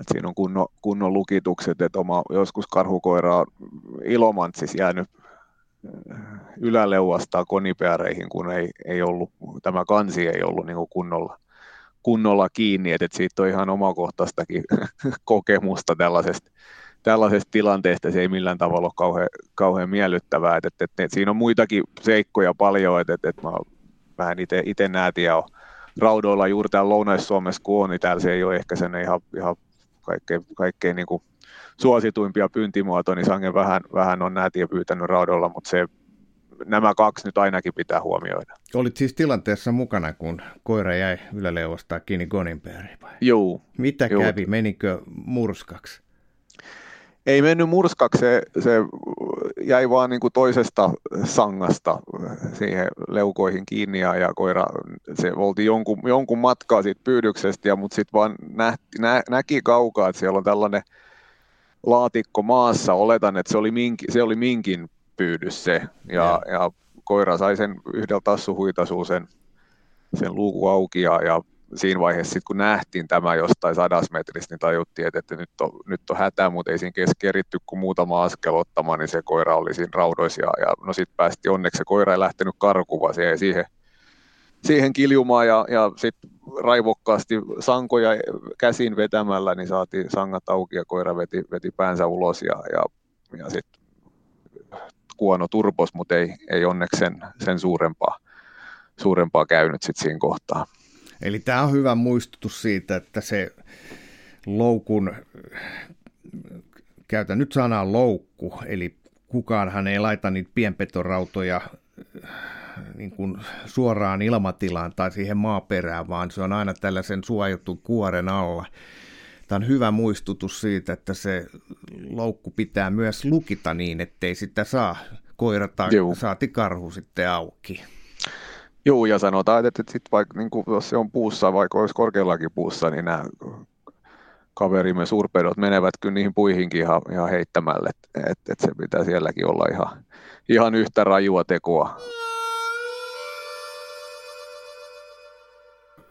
Et siinä on kunnon, kunnon lukitukset, että oma, joskus karhukoira on ilomantsissa jäänyt yläleuastaa konipeäreihin, kun ei, ei ollut, tämä kansi ei ollut niin kunnolla, kunnolla kiinni, että, että siitä on ihan omakohtaistakin kokemusta tällaisesta, tällaisesta tilanteesta, se ei millään tavalla ole kauhean, kauhean miellyttävää, että, että, että, että siinä on muitakin seikkoja paljon, että, että, että mä vähän itse näetin ja raudoilla juuri täällä Lounais-Suomessa kun on, niin täällä se ei ole ehkä sen ihan, ihan kaikkein, kaikkein niin kuin suosituimpia pyyntimuotoja, niin sangen vähän, vähän on näätiä pyytänyt raudolla, mutta se, nämä kaksi nyt ainakin pitää huomioida. Olit siis tilanteessa mukana, kun koira jäi yläleuostaa kiinni Goninberry vai? Joo. Mitä juu. kävi? Menikö murskaksi? Ei mennyt murskaksi, se, se jäi vaan niin kuin toisesta sangasta siihen leukoihin kiinni ja, ja koira, se oltiin jonkun, jonkun matkaa siitä pyydyksestä, ja, mutta sitten vaan nähti, nä, näki kaukaa, että siellä on tällainen laatikko maassa, oletan, että se oli, minki, se oli minkin pyydys se, ja, ja. ja koira sai sen yhdellä tassuhuitasuun sen, sen luuku auki, ja, ja siinä vaiheessa, sit kun nähtiin tämä jostain sadas metristä, niin tajuttiin, että, että nyt, on, nyt on hätä, mutta ei siinä keritty kuin muutama askel ottamaan, niin se koira oli siinä raudoissa, ja, ja no sitten päästi onneksi, se koira ei lähtenyt karkuva, se ei siihen, siihen kiljumaan, ja, ja sitten raivokkaasti sankoja käsin vetämällä, niin saatiin sangat auki ja koira veti, veti päänsä ulos ja, ja, ja sitten kuono turpos, mutta ei, ei onneksi sen, sen suurempaa, suurempaa käynyt sitten siinä kohtaa. Eli tämä on hyvä muistutus siitä, että se loukun, käytän nyt sanaa loukku, eli kukaanhan ei laita niitä pienpetorautoja niin kuin suoraan ilmatilaan tai siihen maaperään, vaan se on aina tällaisen suojatun kuoren alla. Tämä on hyvä muistutus siitä, että se loukku pitää myös lukita niin, ettei sitä saa koira tai Joo. saati karhu sitten auki. Joo, ja sanotaan, että, että sit vaikka niin kuin, jos se on puussa, vaikka olisi korkeallakin puussa, niin nämä kaverimme suurpedot menevät kyllä niihin puihinkin ihan, ihan heittämälle, että et, et se pitää sielläkin olla ihan, ihan yhtä rajua tekoa.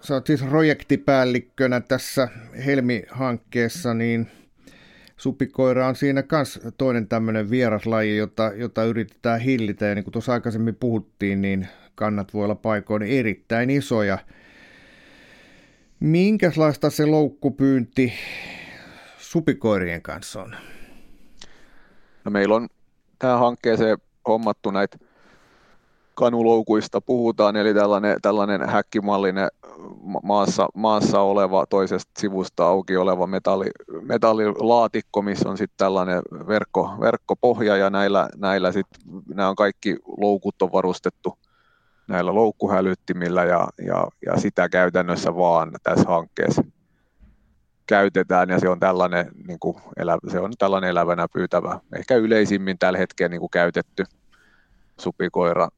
Sä oot siis projektipäällikkönä tässä Helmi-hankkeessa, niin supikoira on siinä myös toinen tämmöinen vieraslaji, jota, jota yritetään hillitä. Ja niin kuin tuossa aikaisemmin puhuttiin, niin kannat voi olla paikoin erittäin isoja. Minkälaista se loukkupyynti supikoirien kanssa on? No meillä on tähän hankkeeseen hommattu näitä kanuloukuista puhutaan, eli tällainen, tällainen häkkimallinen maassa, maassa oleva, toisesta sivusta auki oleva metalli, metallilaatikko, missä on sitten tällainen verkko, verkkopohja, ja näillä, näillä sit, nämä on kaikki loukut on varustettu näillä loukkuhälyttimillä, ja, ja, ja sitä käytännössä vaan tässä hankkeessa käytetään, ja se on tällainen, niin kuin elä, se on tällainen elävänä pyytävä, ehkä yleisimmin tällä hetkellä niin kuin käytetty supikoira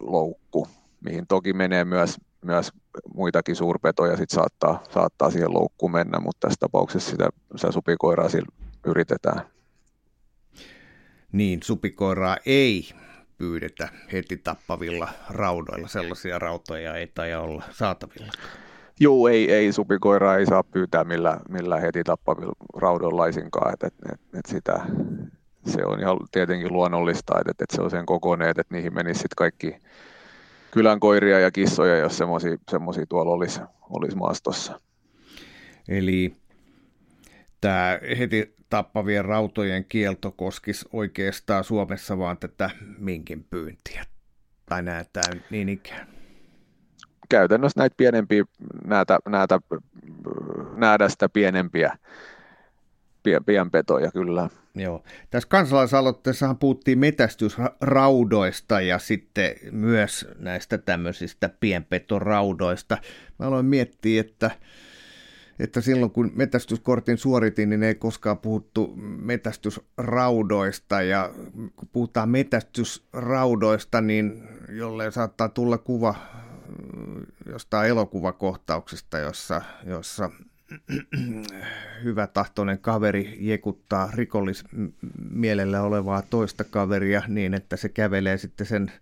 loukku, mihin toki menee myös, myös muitakin suurpetoja, sit saattaa, saattaa siihen loukkuun mennä, mutta tässä tapauksessa sitä, sitä supikoiraa yritetään. Niin, supikoiraa ei pyydetä heti tappavilla raudoilla, sellaisia rautoja ei taida olla saatavilla. Joo, ei, ei supikoiraa ei saa pyytää millä, millä heti tappavilla raudoilla laisinkaan, että et, et, et sitä, se on ihan tietenkin luonnollista, että, että se on sen kokoinen, että niihin menisi sitten kaikki kylän koiria ja kissoja, jos semmoisia tuolla olisi, olisi maastossa. Eli tämä heti tappavien rautojen kielto koskisi oikeastaan Suomessa vaan tätä minkin pyyntiä, tai näitä niin ikään? Käytännössä näitä pienempiä, näitä, näitä näädästä pienempiä pienpetoja kyllä. Joo. Tässä kansalaisaloitteessahan puhuttiin metästysraudoista ja sitten myös näistä tämmöisistä pienpetoraudoista. Mä aloin miettiä, että, että silloin kun metästyskortin suoritin, niin ei koskaan puhuttu metästysraudoista. Ja kun puhutaan metästysraudoista, niin jolle saattaa tulla kuva jostain elokuvakohtauksesta, jossa, jossa hyvä tahtoinen kaveri jekuttaa rikollis mielellä olevaa toista kaveria niin, että se kävelee sitten sen,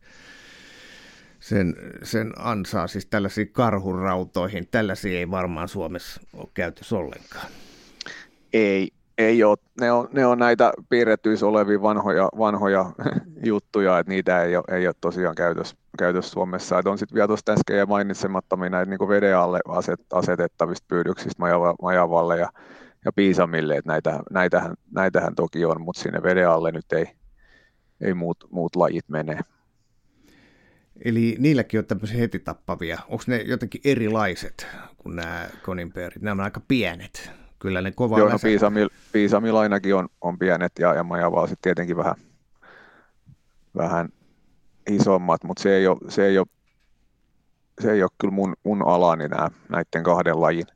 sen, sen ansaa siis tällaisiin karhurautoihin. Tällaisia ei varmaan Suomessa ole käytössä ollenkaan. Ei, ei ole. Ne on, ne on näitä piirrettyissä olevia vanhoja, vanhoja juttuja, että niitä ei ole, ei ole tosiaan käytössä, käytössä Suomessa. Että on sitten vielä tuosta äsken mainitsemattomia näitä niin veden alle aset, asetettavista pyydyksistä Majavalle ja, ja Piisamille, että näitä, näitähän, näitähän toki on, mutta sinne veden alle nyt ei, ei muut, muut lajit mene. Eli niilläkin on tämmöisiä heti tappavia. Onko ne jotenkin erilaiset kuin nämä koninpeerit? Nämä on aika pienet kyllä ne kova Joo, no Piisamil, Piisamil ainakin on, on pienet ja, ja Majavaa sitten tietenkin vähän, vähän isommat, mutta se ei ole, se ei ole, se ei ole kyllä mun, mun alani nämä, näiden kahden lajin,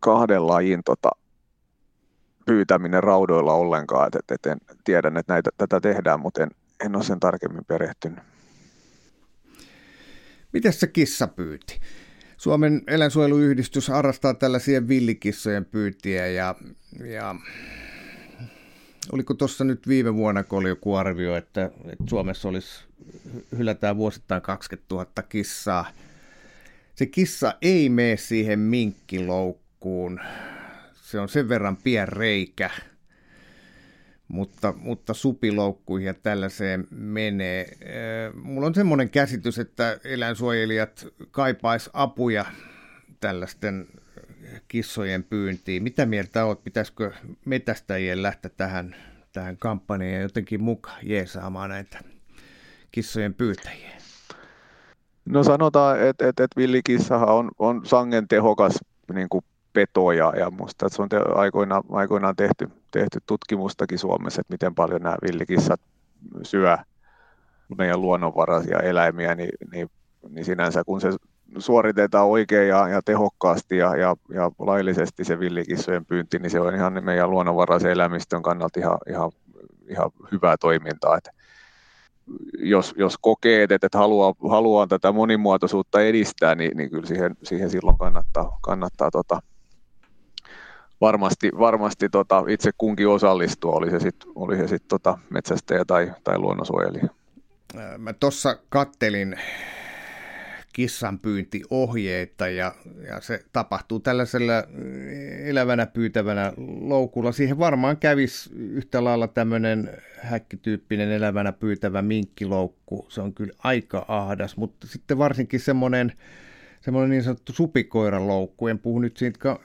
kahden lajin tota, pyytäminen raudoilla ollenkaan, että et, et en tiedän, että näitä, tätä tehdään, mutta en, en ole sen tarkemmin perehtynyt. Miten se kissa pyyti? Suomen eläinsuojeluyhdistys harrastaa tällaisia villikissojen pyytiä ja, ja oliko tuossa nyt viime vuonna, kun oli joku arvio, että, että Suomessa olisi, hylätään vuosittain 20 000 kissaa. Se kissa ei mene siihen minkkiloukkuun. Se on sen verran pien reikä, mutta, mutta supiloukkuihin ja tällaiseen menee. Mulla on semmoinen käsitys, että eläinsuojelijat kaipais apuja tällaisten kissojen pyyntiin. Mitä mieltä olet, pitäisikö metästäjien lähteä tähän, tähän kampanjaan jotenkin mukaan jeesaamaan näitä kissojen pyytäjiä? No sanotaan, että et, et villikissahan on, on sangen tehokas niin kuin peto ja, musta se on te, aikoinaan, aikoinaan tehty, tehty tutkimustakin Suomessa, että miten paljon nämä villikissat syö meidän luonnonvaraisia eläimiä, niin, niin, niin sinänsä kun se suoritetaan oikein ja, ja tehokkaasti ja, ja, ja laillisesti se villikissojen pyynti, niin se on ihan meidän luonnonvaraisen eläimistön kannalta ihan, ihan, ihan hyvää toimintaa. Että jos, jos kokee, että, että haluaa, haluaa tätä monimuotoisuutta edistää, niin, niin kyllä siihen, siihen silloin kannattaa, kannattaa tota, varmasti, varmasti tota, itse kunkin osallistua, oli se sitten oli se sit, tota, metsästäjä tai, tai luonnonsuojelija. Mä tuossa kattelin kissanpyyntiohjeita ja, ja se tapahtuu tällaisella elävänä pyytävänä loukulla. Siihen varmaan kävisi yhtä lailla tämmöinen häkkityyppinen elävänä pyytävä minkkiloukku. Se on kyllä aika ahdas, mutta sitten varsinkin semmoinen semmoinen niin sanottu supikoiraloukku. En puhu nyt siitä,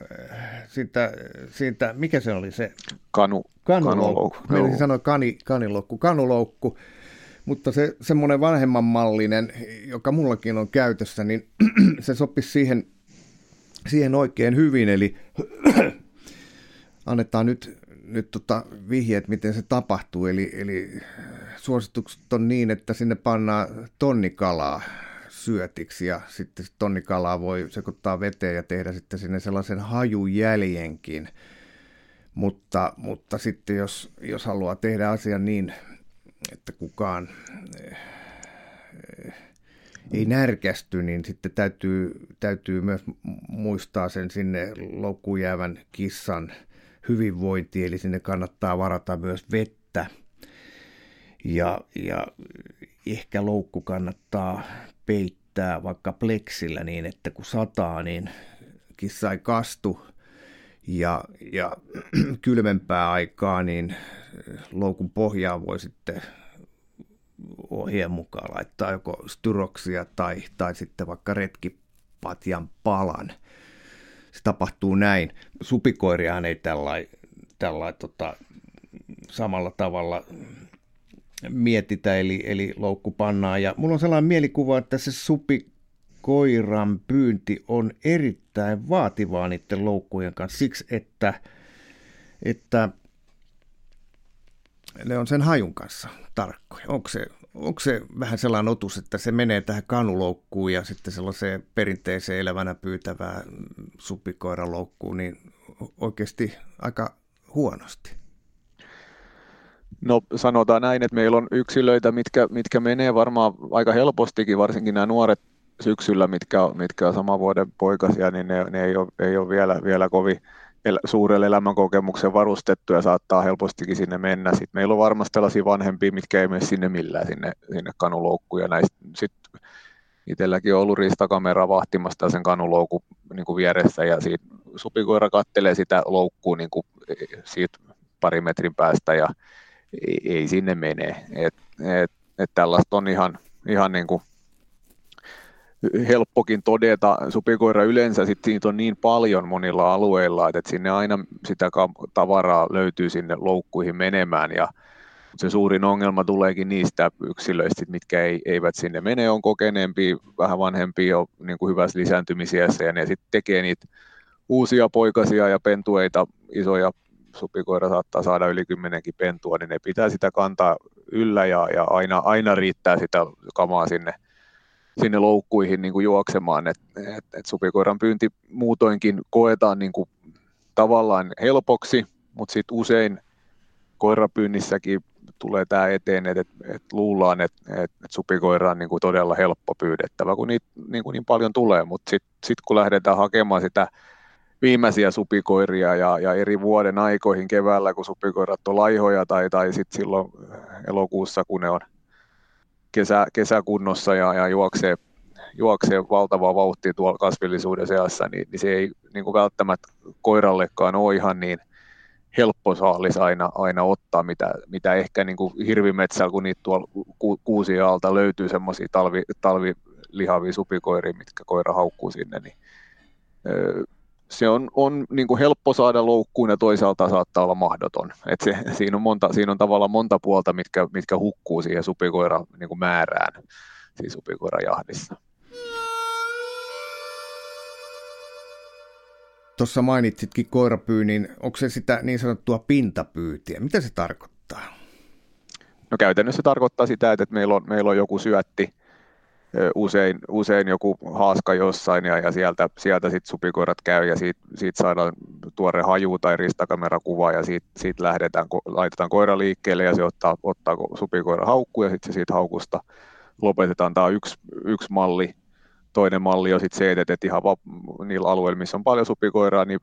siitä, siitä mikä se oli se? Kanu. Kanuloukku. Meidän sanoa kani, kaniloukku. Kanuloukku mutta se semmoinen vanhemman mallinen, joka mullakin on käytössä, niin se sopisi siihen, siihen oikein hyvin. Eli annetaan nyt, nyt tota vihjeet, miten se tapahtuu. Eli, eli suositukset on niin, että sinne pannaan tonnikalaa syötiksi ja sitten tonnikalaa voi sekoittaa veteen ja tehdä sitten sinne sellaisen hajujäljenkin. Mutta, mutta sitten jos, jos haluaa tehdä asian niin että kukaan eh, ei närkästy, niin sitten täytyy, täytyy myös muistaa sen sinne loukkuun jäävän kissan hyvinvointi, eli sinne kannattaa varata myös vettä. Ja, ja ehkä loukku kannattaa peittää vaikka pleksillä niin, että kun sataa, niin kissa ei kastu. Ja, ja kylmempää aikaa, niin loukun pohjaa voi sitten ohjeen mukaan laittaa joko styroksia tai, tai sitten vaikka retkipatjan palan. Se tapahtuu näin. Supikoiriaan ei tällä, tota, samalla tavalla mietitä, eli, eli loukku pannaan. Ja mulla on sellainen mielikuva, että se supikoiran pyynti on erittäin vaativaa niiden loukkujen kanssa siksi, että, että ne on sen hajun kanssa tarkkoja. Onko se, onko se vähän sellainen otus, että se menee tähän kanuloukkuun ja sitten sellaiseen perinteiseen elävänä pyytävään supikoiraloukkuun, niin oikeasti aika huonosti? No sanotaan näin, että meillä on yksilöitä, mitkä, mitkä menee varmaan aika helpostikin, varsinkin nämä nuoret syksyllä, mitkä, mitkä on saman vuoden poikasia, niin ne, ne ei, ole, ei ole vielä, vielä kovin el, suurelle elämänkokemuksen varustettu ja saattaa helpostikin sinne mennä. Sitten meillä on varmasti tällaisia vanhempia, mitkä ei mene sinne millään sinne, sinne kanuloukkuun. Ja näistä sitten itselläkin on ollut riistakamera vahtimassa sen kanuloukun niin kuin vieressä ja siitä supikoira kattelee sitä loukkua niin kuin siitä pari metrin päästä ja ei, ei sinne mene. Et, et, et tällaista on ihan, ihan niin kuin helppokin todeta. Supikoira yleensä sit siitä on niin paljon monilla alueilla, että sinne aina sitä tavaraa löytyy sinne loukkuihin menemään ja se suurin ongelma tuleekin niistä yksilöistä, mitkä ei, eivät sinne mene, on kokeneempi, vähän vanhempi, on niin kuin hyvässä lisääntymisiässä ja ne sitten tekee niitä uusia poikasia ja pentueita, isoja supikoira saattaa saada yli kymmenenkin pentua, niin ne pitää sitä kantaa yllä ja, ja aina, aina riittää sitä kamaa sinne sinne loukkuihin niin kuin juoksemaan. Et, et, et supikoiran pyynti muutoinkin koetaan niin kuin tavallaan helpoksi, mutta sitten usein koirapyynnissäkin tulee tämä eteen, että et, et luullaan, että et, et supikoira on niin kuin todella helppo pyydettävä, kun niitä niin, kuin niin paljon tulee, mutta sitten sit kun lähdetään hakemaan sitä viimeisiä supikoiria ja, ja eri vuoden aikoihin keväällä, kun supikoirat on laihoja tai, tai sitten silloin elokuussa, kun ne on kesä, kesäkunnossa ja, ja juoksee, juoksee valtavaa vauhtia tuolla kasvillisuuden seassa, niin, niin se ei niin kuin välttämättä koirallekaan ole ihan niin helppo saalis aina, aina ottaa, mitä, mitä ehkä niin kuin hirvimetsällä, kun niitä tuolla ku, kuusien alta löytyy semmoisia talvi, talvilihavia supikoiria, mitkä koira haukkuu sinne, niin se on, on niin kuin helppo saada loukkuun ja toisaalta saattaa olla mahdoton. Et se, siinä, on monta, siinä on tavallaan monta puolta, mitkä, mitkä hukkuu siihen supikoira niin kuin määrään siinä supikoirajahdissa. Tuossa mainitsitkin koirapyynnin. Onko se sitä niin sanottua pintapyytiä? Mitä se tarkoittaa? No käytännössä se tarkoittaa sitä, että meillä on, meillä on joku syötti, usein, usein joku haaska jossain ja, ja sieltä, sieltä sitten supikoirat käy ja siitä, siitä saadaan tuore haju tai ristakamerakuva ja siitä, siitä lähdetään, laitetaan koira liikkeelle ja se ottaa, ottaa supikoira haukku ja sitten siitä haukusta lopetetaan. Tämä on yksi, yksi malli, toinen malli on sitten se, että, että ihan va- niillä alueilla, missä on paljon supikoiraa, niin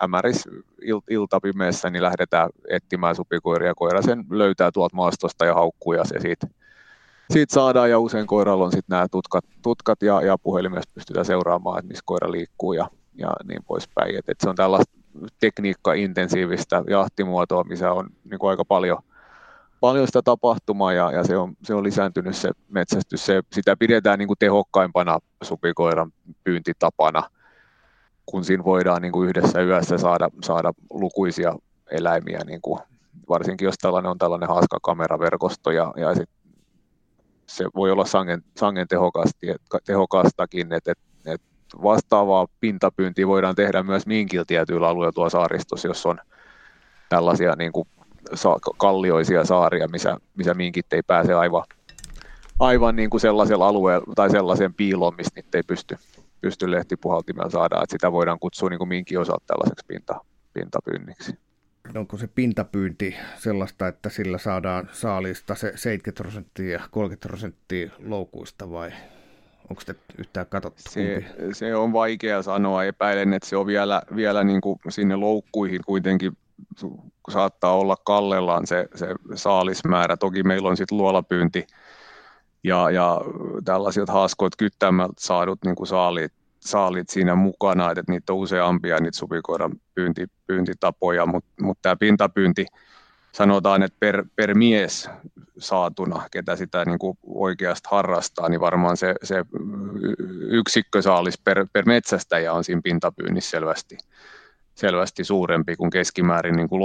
hämäris il- iltapimeessä, niin lähdetään etsimään supikoiria. Koira sen löytää tuolta maastosta ja haukkuu ja se siitä, siitä saadaan ja usein koiralla on sitten nämä tutkat, tutkat ja, ja puhelimessa pystytään seuraamaan, että missä koira liikkuu ja, ja niin poispäin. Et, et se on tällaista tekniikka-intensiivistä jahtimuotoa, missä on niin aika paljon – paljon sitä tapahtumaa ja, ja se, on, se on lisääntynyt se metsästys. Se, sitä pidetään niin kuin tehokkaimpana supikoiran pyyntitapana, kun siinä voidaan niin kuin yhdessä yössä saada, saada lukuisia eläimiä, niin kuin, varsinkin jos tällainen on tällainen haaska kameraverkosto ja, ja sit se voi olla sangen, sangen tehokasti, tehokastakin, että et, et vastaavaa pintapyyntiä voidaan tehdä myös minkillä tietyillä alueilla tuolla saaristossa, jos on tällaisia niin kuin kallioisia saaria, missä, missä minkit ei pääse aivan, aivan niin kuin sellaisella alueella tai sellaiseen piiloon, mistä niitä ei pysty, pysty lehtipuhaltimella saada. Että sitä voidaan kutsua niin kuin minkin osalta tällaiseksi pinta, pintapyynniksi. Onko se pintapyynti sellaista, että sillä saadaan saalista se 70 prosenttia ja 30 prosenttia loukuista vai onko se yhtään katsottu? Se, se on vaikea sanoa. Epäilen, että se on vielä, vielä niin kuin sinne loukkuihin kuitenkin saattaa olla kallellaan se, se saalismäärä. Toki meillä on sitten luolapyynti ja, ja tällaiset haaskoit kyttämältä saadut niin kuin saalit, saalit siinä mukana, että niitä on useampia niitä supikoiran pyynti, pyyntitapoja, mutta mut tämä pintapyynti, sanotaan, että per, per mies saatuna, ketä sitä niin kuin oikeasti harrastaa, niin varmaan se, se yksikkösaalis per, per metsästäjä on siinä pintapyynnissä selvästi selvästi suurempi kuin keskimäärin niin kuin.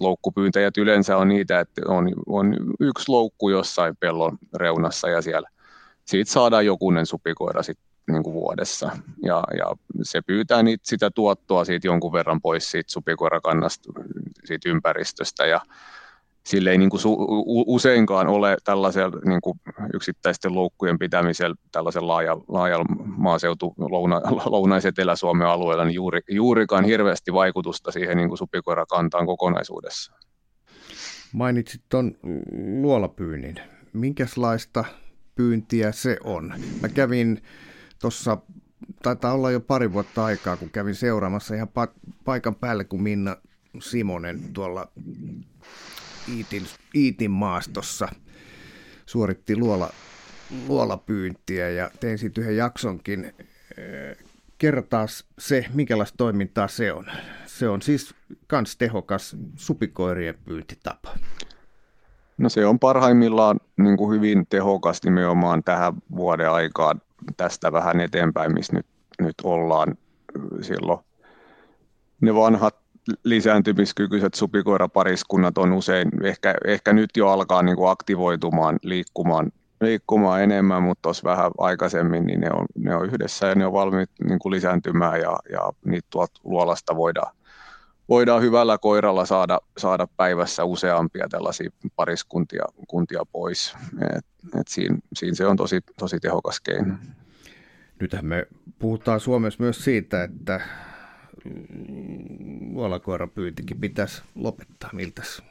Loukkupyytäjät yleensä on niitä, että on, on yksi loukku jossain pellon reunassa ja siellä siitä saadaan jokunen supikoira sit, niin kuin vuodessa. Ja, ja se pyytää niitä, sitä tuottoa siitä jonkun verran pois siitä supikoirakannasta, siitä ympäristöstä ja sille ei niin kuin su, useinkaan ole tällaisella niin kuin yksittäisten loukkujen pitämisellä laajalla, laajalla maaseutu louna, lounais-etelä-Suomen alueella niin juuri, juurikaan hirveästi vaikutusta siihen niin kuin supikoirakantaan kokonaisuudessa. Mainitsit tuon luolapyynnin. Minkälaista pyyntiä se on? Mä kävin tuossa, taitaa olla jo pari vuotta aikaa, kun kävin seuraamassa ihan pa- paikan päälle, kun Minna Simonen tuolla Iitin, Iitin maastossa suoritti luola, luolapyyntiä ja tein siitä yhden jaksonkin. Kertaa se, minkälaista toimintaa se on. Se on siis kans tehokas supikoirien pyyntitapa. No se on parhaimmillaan niin kuin hyvin tehokas nimenomaan tähän vuoden aikaan tästä vähän eteenpäin, missä nyt, nyt ollaan silloin. Ne vanhat lisääntymiskykyiset supikoirapariskunnat on usein, ehkä, ehkä nyt jo alkaa niin kuin aktivoitumaan, liikkumaan, liikkumaan enemmän, mutta tuossa vähän aikaisemmin niin ne on, ne on yhdessä ja ne on valmiit niin kuin lisääntymään ja, ja niitä tuolta luolasta voidaan, voidaan hyvällä koiralla saada, saada päivässä useampia tällaisia pariskuntia kuntia pois. Et, et siinä, siinä se on tosi, tosi tehokas keino. Nythän me puhutaan Suomessa myös siitä, että luolakoirapyyntikin pitäisi lopettaa? Miltäs,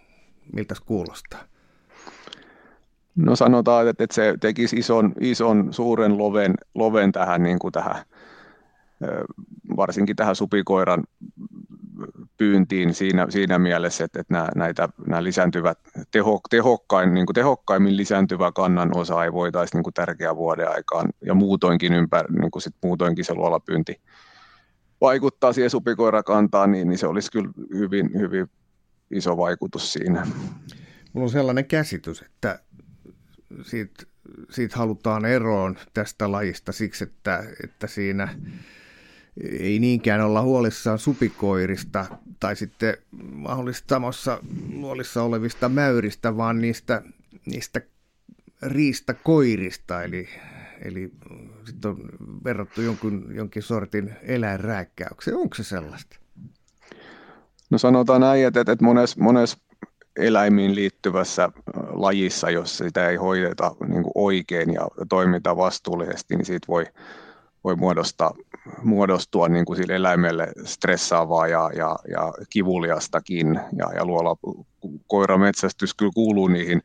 miltäs kuulostaa? No sanotaan, että, että se tekisi ison, ison suuren loven, loven tähän, niin kuin tähän, varsinkin tähän supikoiran pyyntiin siinä, siinä mielessä, että, että nämä, näitä, nämä lisääntyvät, teho, tehokkain, niin kuin tehokkaimmin lisääntyvä kannan osa ei voitaisiin niin kuin tärkeä vuoden aikaan ja muutoinkin, ympär, niin kuin sit muutoinkin se luolapyynti vaikuttaa siihen supikoirakantaan, niin, niin se olisi kyllä hyvin, hyvin iso vaikutus siinä. Mulla on sellainen käsitys, että siitä, siitä halutaan eroon tästä lajista siksi, että, että siinä ei niinkään olla huolissaan supikoirista tai sitten mahdollisesti samassa luolissa olevista mäyristä, vaan niistä, niistä riistakoirista, eli eli sitten on verrattu jonkun, jonkin sortin eläinrääkkäykseen. Onko se sellaista? No sanotaan näin, että, että monessa mones eläimiin liittyvässä lajissa, jos sitä ei hoideta niin oikein ja toimita vastuullisesti, niin siitä voi, voi muodostaa, muodostua niin kuin sille eläimelle stressaavaa ja, ja, ja kivuliastakin. Ja, ja luola koirametsästys kyllä kuuluu niihin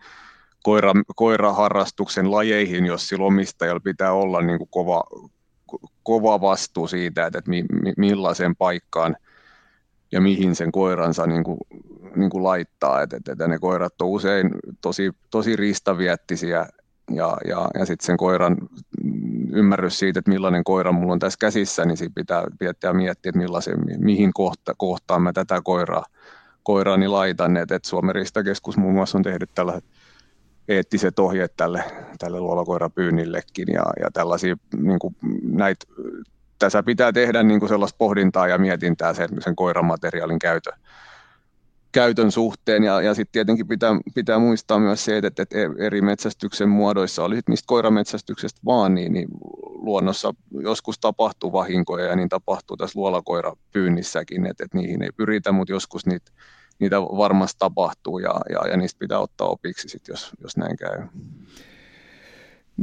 koira, koiraharrastuksen lajeihin, jos sillä omistajalla pitää olla niin kuin kova, kova vastuu siitä, että, että mi, mi, millaiseen paikkaan ja mihin sen koiransa niin kuin, niin kuin laittaa. Että, että ne koirat on usein tosi, tosi ristaviettisiä ja, ja, ja sitten sen koiran ymmärrys siitä, että millainen koira mulla on tässä käsissä, niin siinä pitää, pitää miettiä, että millaisen, mihin kohta, kohtaan mä tätä koiraa, koiraani laitan. Että, että Suomen Ristakeskus muun muassa on tehnyt tällaiset eettiset ohjeet tälle, tälle luolakoirapyynnillekin ja, ja tällaisia niin kuin näitä, tässä pitää tehdä niin kuin sellaista pohdintaa ja mietintää sen, sen koiramateriaalin käytön, käytön suhteen ja, ja sitten tietenkin pitää, pitää muistaa myös se, että, että eri metsästyksen muodoissa, oli mistä koirametsästyksestä vaan, niin, niin luonnossa joskus tapahtuu vahinkoja ja niin tapahtuu tässä luolakoirapyynnissäkin, että, että niihin ei pyritä, mutta joskus niitä niitä varmasti tapahtuu ja, ja, ja niistä pitää ottaa opiksi, sit, jos, jos näin käy.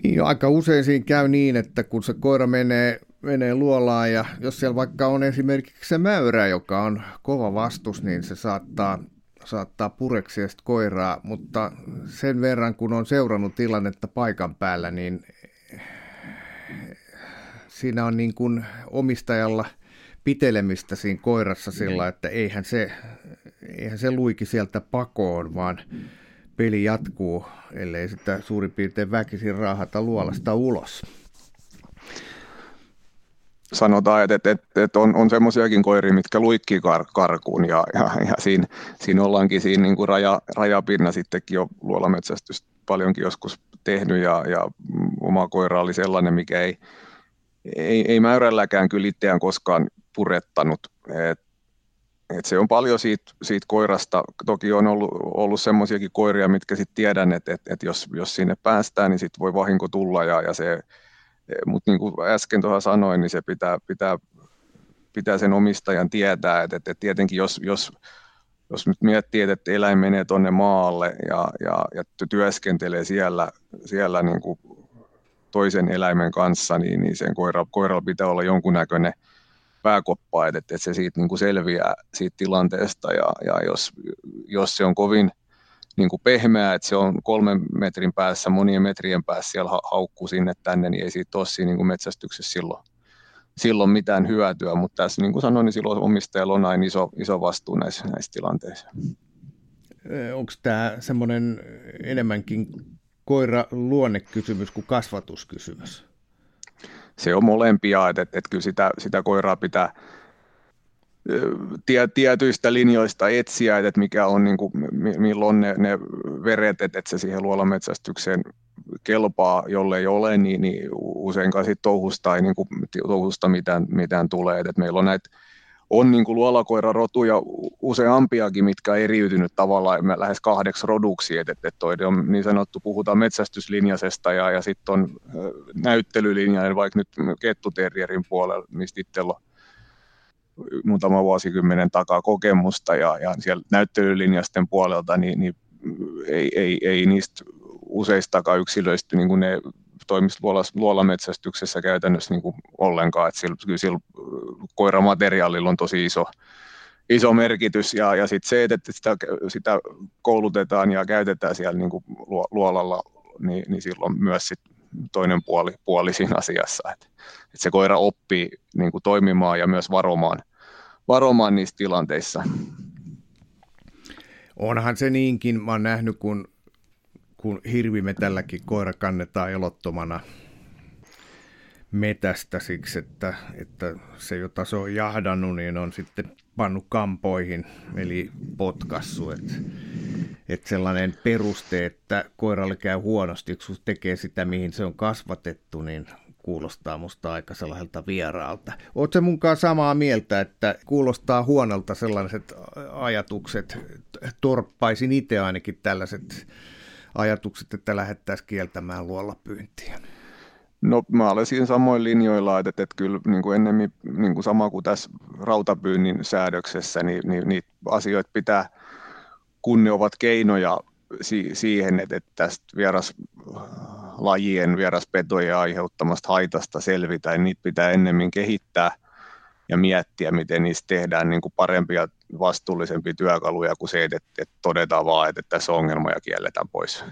Niin, aika usein siinä käy niin, että kun se koira menee, menee luolaan ja jos siellä vaikka on esimerkiksi se mäyrä, joka on kova vastus, niin se saattaa, saattaa pureksia sitä koiraa, mutta sen verran kun on seurannut tilannetta paikan päällä, niin siinä on niin kuin omistajalla pitelemistä siinä koirassa sillä, että eihän se eihän se luiki sieltä pakoon, vaan peli jatkuu, ellei sitä suurin piirtein väkisin raahata luolasta ulos. Sanotaan, että, että, että, on, on semmoisiakin koiria, mitkä luikkii kar, karkuun ja, ja, ja siinä, siinä ollaankin siinä niin kuin raja, rajapinna sittenkin jo luolametsästystä paljonkin joskus tehnyt ja, ja oma koira oli sellainen, mikä ei, ei, ei mäyrälläkään kyllä itseään koskaan purettanut. Et et se on paljon siitä, siitä koirasta. Toki on ollut, ollut semmoisiakin koiria, mitkä sitten tiedän, että et, et jos, jos sinne päästään, niin sitten voi vahinko tulla. Ja, ja se, mutta niin kuin äsken tuohon sanoin, niin se pitää, pitää, pitää sen omistajan tietää, että et, et tietenkin jos, jos, jos nyt miettii, että eläin menee tuonne maalle ja, ja, ja työskentelee siellä, siellä niin kuin toisen eläimen kanssa, niin, niin sen koira, koiralla pitää olla jonkunnäköinen – pääkoppaa, että, että se siitä niin kuin selviää siitä tilanteesta. Ja, ja jos, jos se on kovin niin kuin pehmeä, että se on kolmen metrin päässä, monien metrien päässä siellä haukkuu sinne tänne, niin ei siitä ole siinä niin kuin metsästyksessä silloin, silloin mitään hyötyä, mutta tässä niin kuin sanoin, niin silloin omistajalla on aina iso, iso vastuu näissä, näissä tilanteissa. Onko tämä semmoinen enemmänkin koira luonnekysymys kuin kasvatuskysymys? se on molempia, että, että, että kyllä sitä, sitä koiraa pitää tie, tietyistä linjoista etsiä, että mikä on, niin kuin, milloin ne, ne veret, että, se siihen luolametsästykseen kelpaa, jollei ole, niin, niin useinkaan siitä touhusta ei niin kuin, touhusta mitään, mitään tulee. Että, meillä on näitä on niin kuin luolakoirarotuja useampiakin, mitkä on eriytynyt tavallaan lähes kahdeksi roduksi, että, että toi on niin sanottu, puhutaan metsästyslinjaisesta ja, ja sitten on näyttelylinjainen vaikka nyt kettuterrierin puolella, mistä itsellä on muutama vuosikymmenen takaa kokemusta ja, ja siellä näyttelylinjasten puolelta, niin, niin ei, ei, ei niistä useistakaan yksilöistä niin kuin ne toimisi luolametsästyksessä käytännössä niin kuin ollenkaan. Että sillä, kyllä sillä koiramateriaalilla on tosi iso, iso merkitys ja, ja sitten se, että sitä, sitä koulutetaan ja käytetään siellä niin kuin luolalla, niin, niin silloin myös sit toinen puoli, puoli siinä asiassa, että, että se koira oppii niin kuin toimimaan ja myös varomaan, varomaan niissä tilanteissa. Onhan se niinkin, mä oon nähnyt, kun kun hirvimetälläkin koira kannetaan elottomana metästä siksi, että, että se, jota se on jahdannut, niin on sitten pannut kampoihin, eli potkassu. Että et sellainen peruste, että koiralle käy huonosti, kun tekee sitä, mihin se on kasvatettu, niin kuulostaa musta aika sellaiselta vieraalta. Oletko mukaan samaa mieltä, että kuulostaa huonolta sellaiset ajatukset, torppaisin itse ainakin tällaiset ajatukset, että lähdettäisiin kieltämään luolapyyntiä? No mä olen siinä samoin linjoilla, että, että, kyllä niin kuin ennemmin niin kuin sama kuin tässä rautapyynnin säädöksessä, niin, niin niitä asioita pitää, kun ne ovat keinoja si- siihen, että, että tästä vieraslajien, vieraspetojen aiheuttamasta haitasta selvitä, niin niitä pitää ennemmin kehittää ja miettiä, miten niistä tehdään niin kuin parempia, vastuullisempia työkaluja kuin se, että, että todetaan vaan, että tässä on ongelma ja kielletään pois.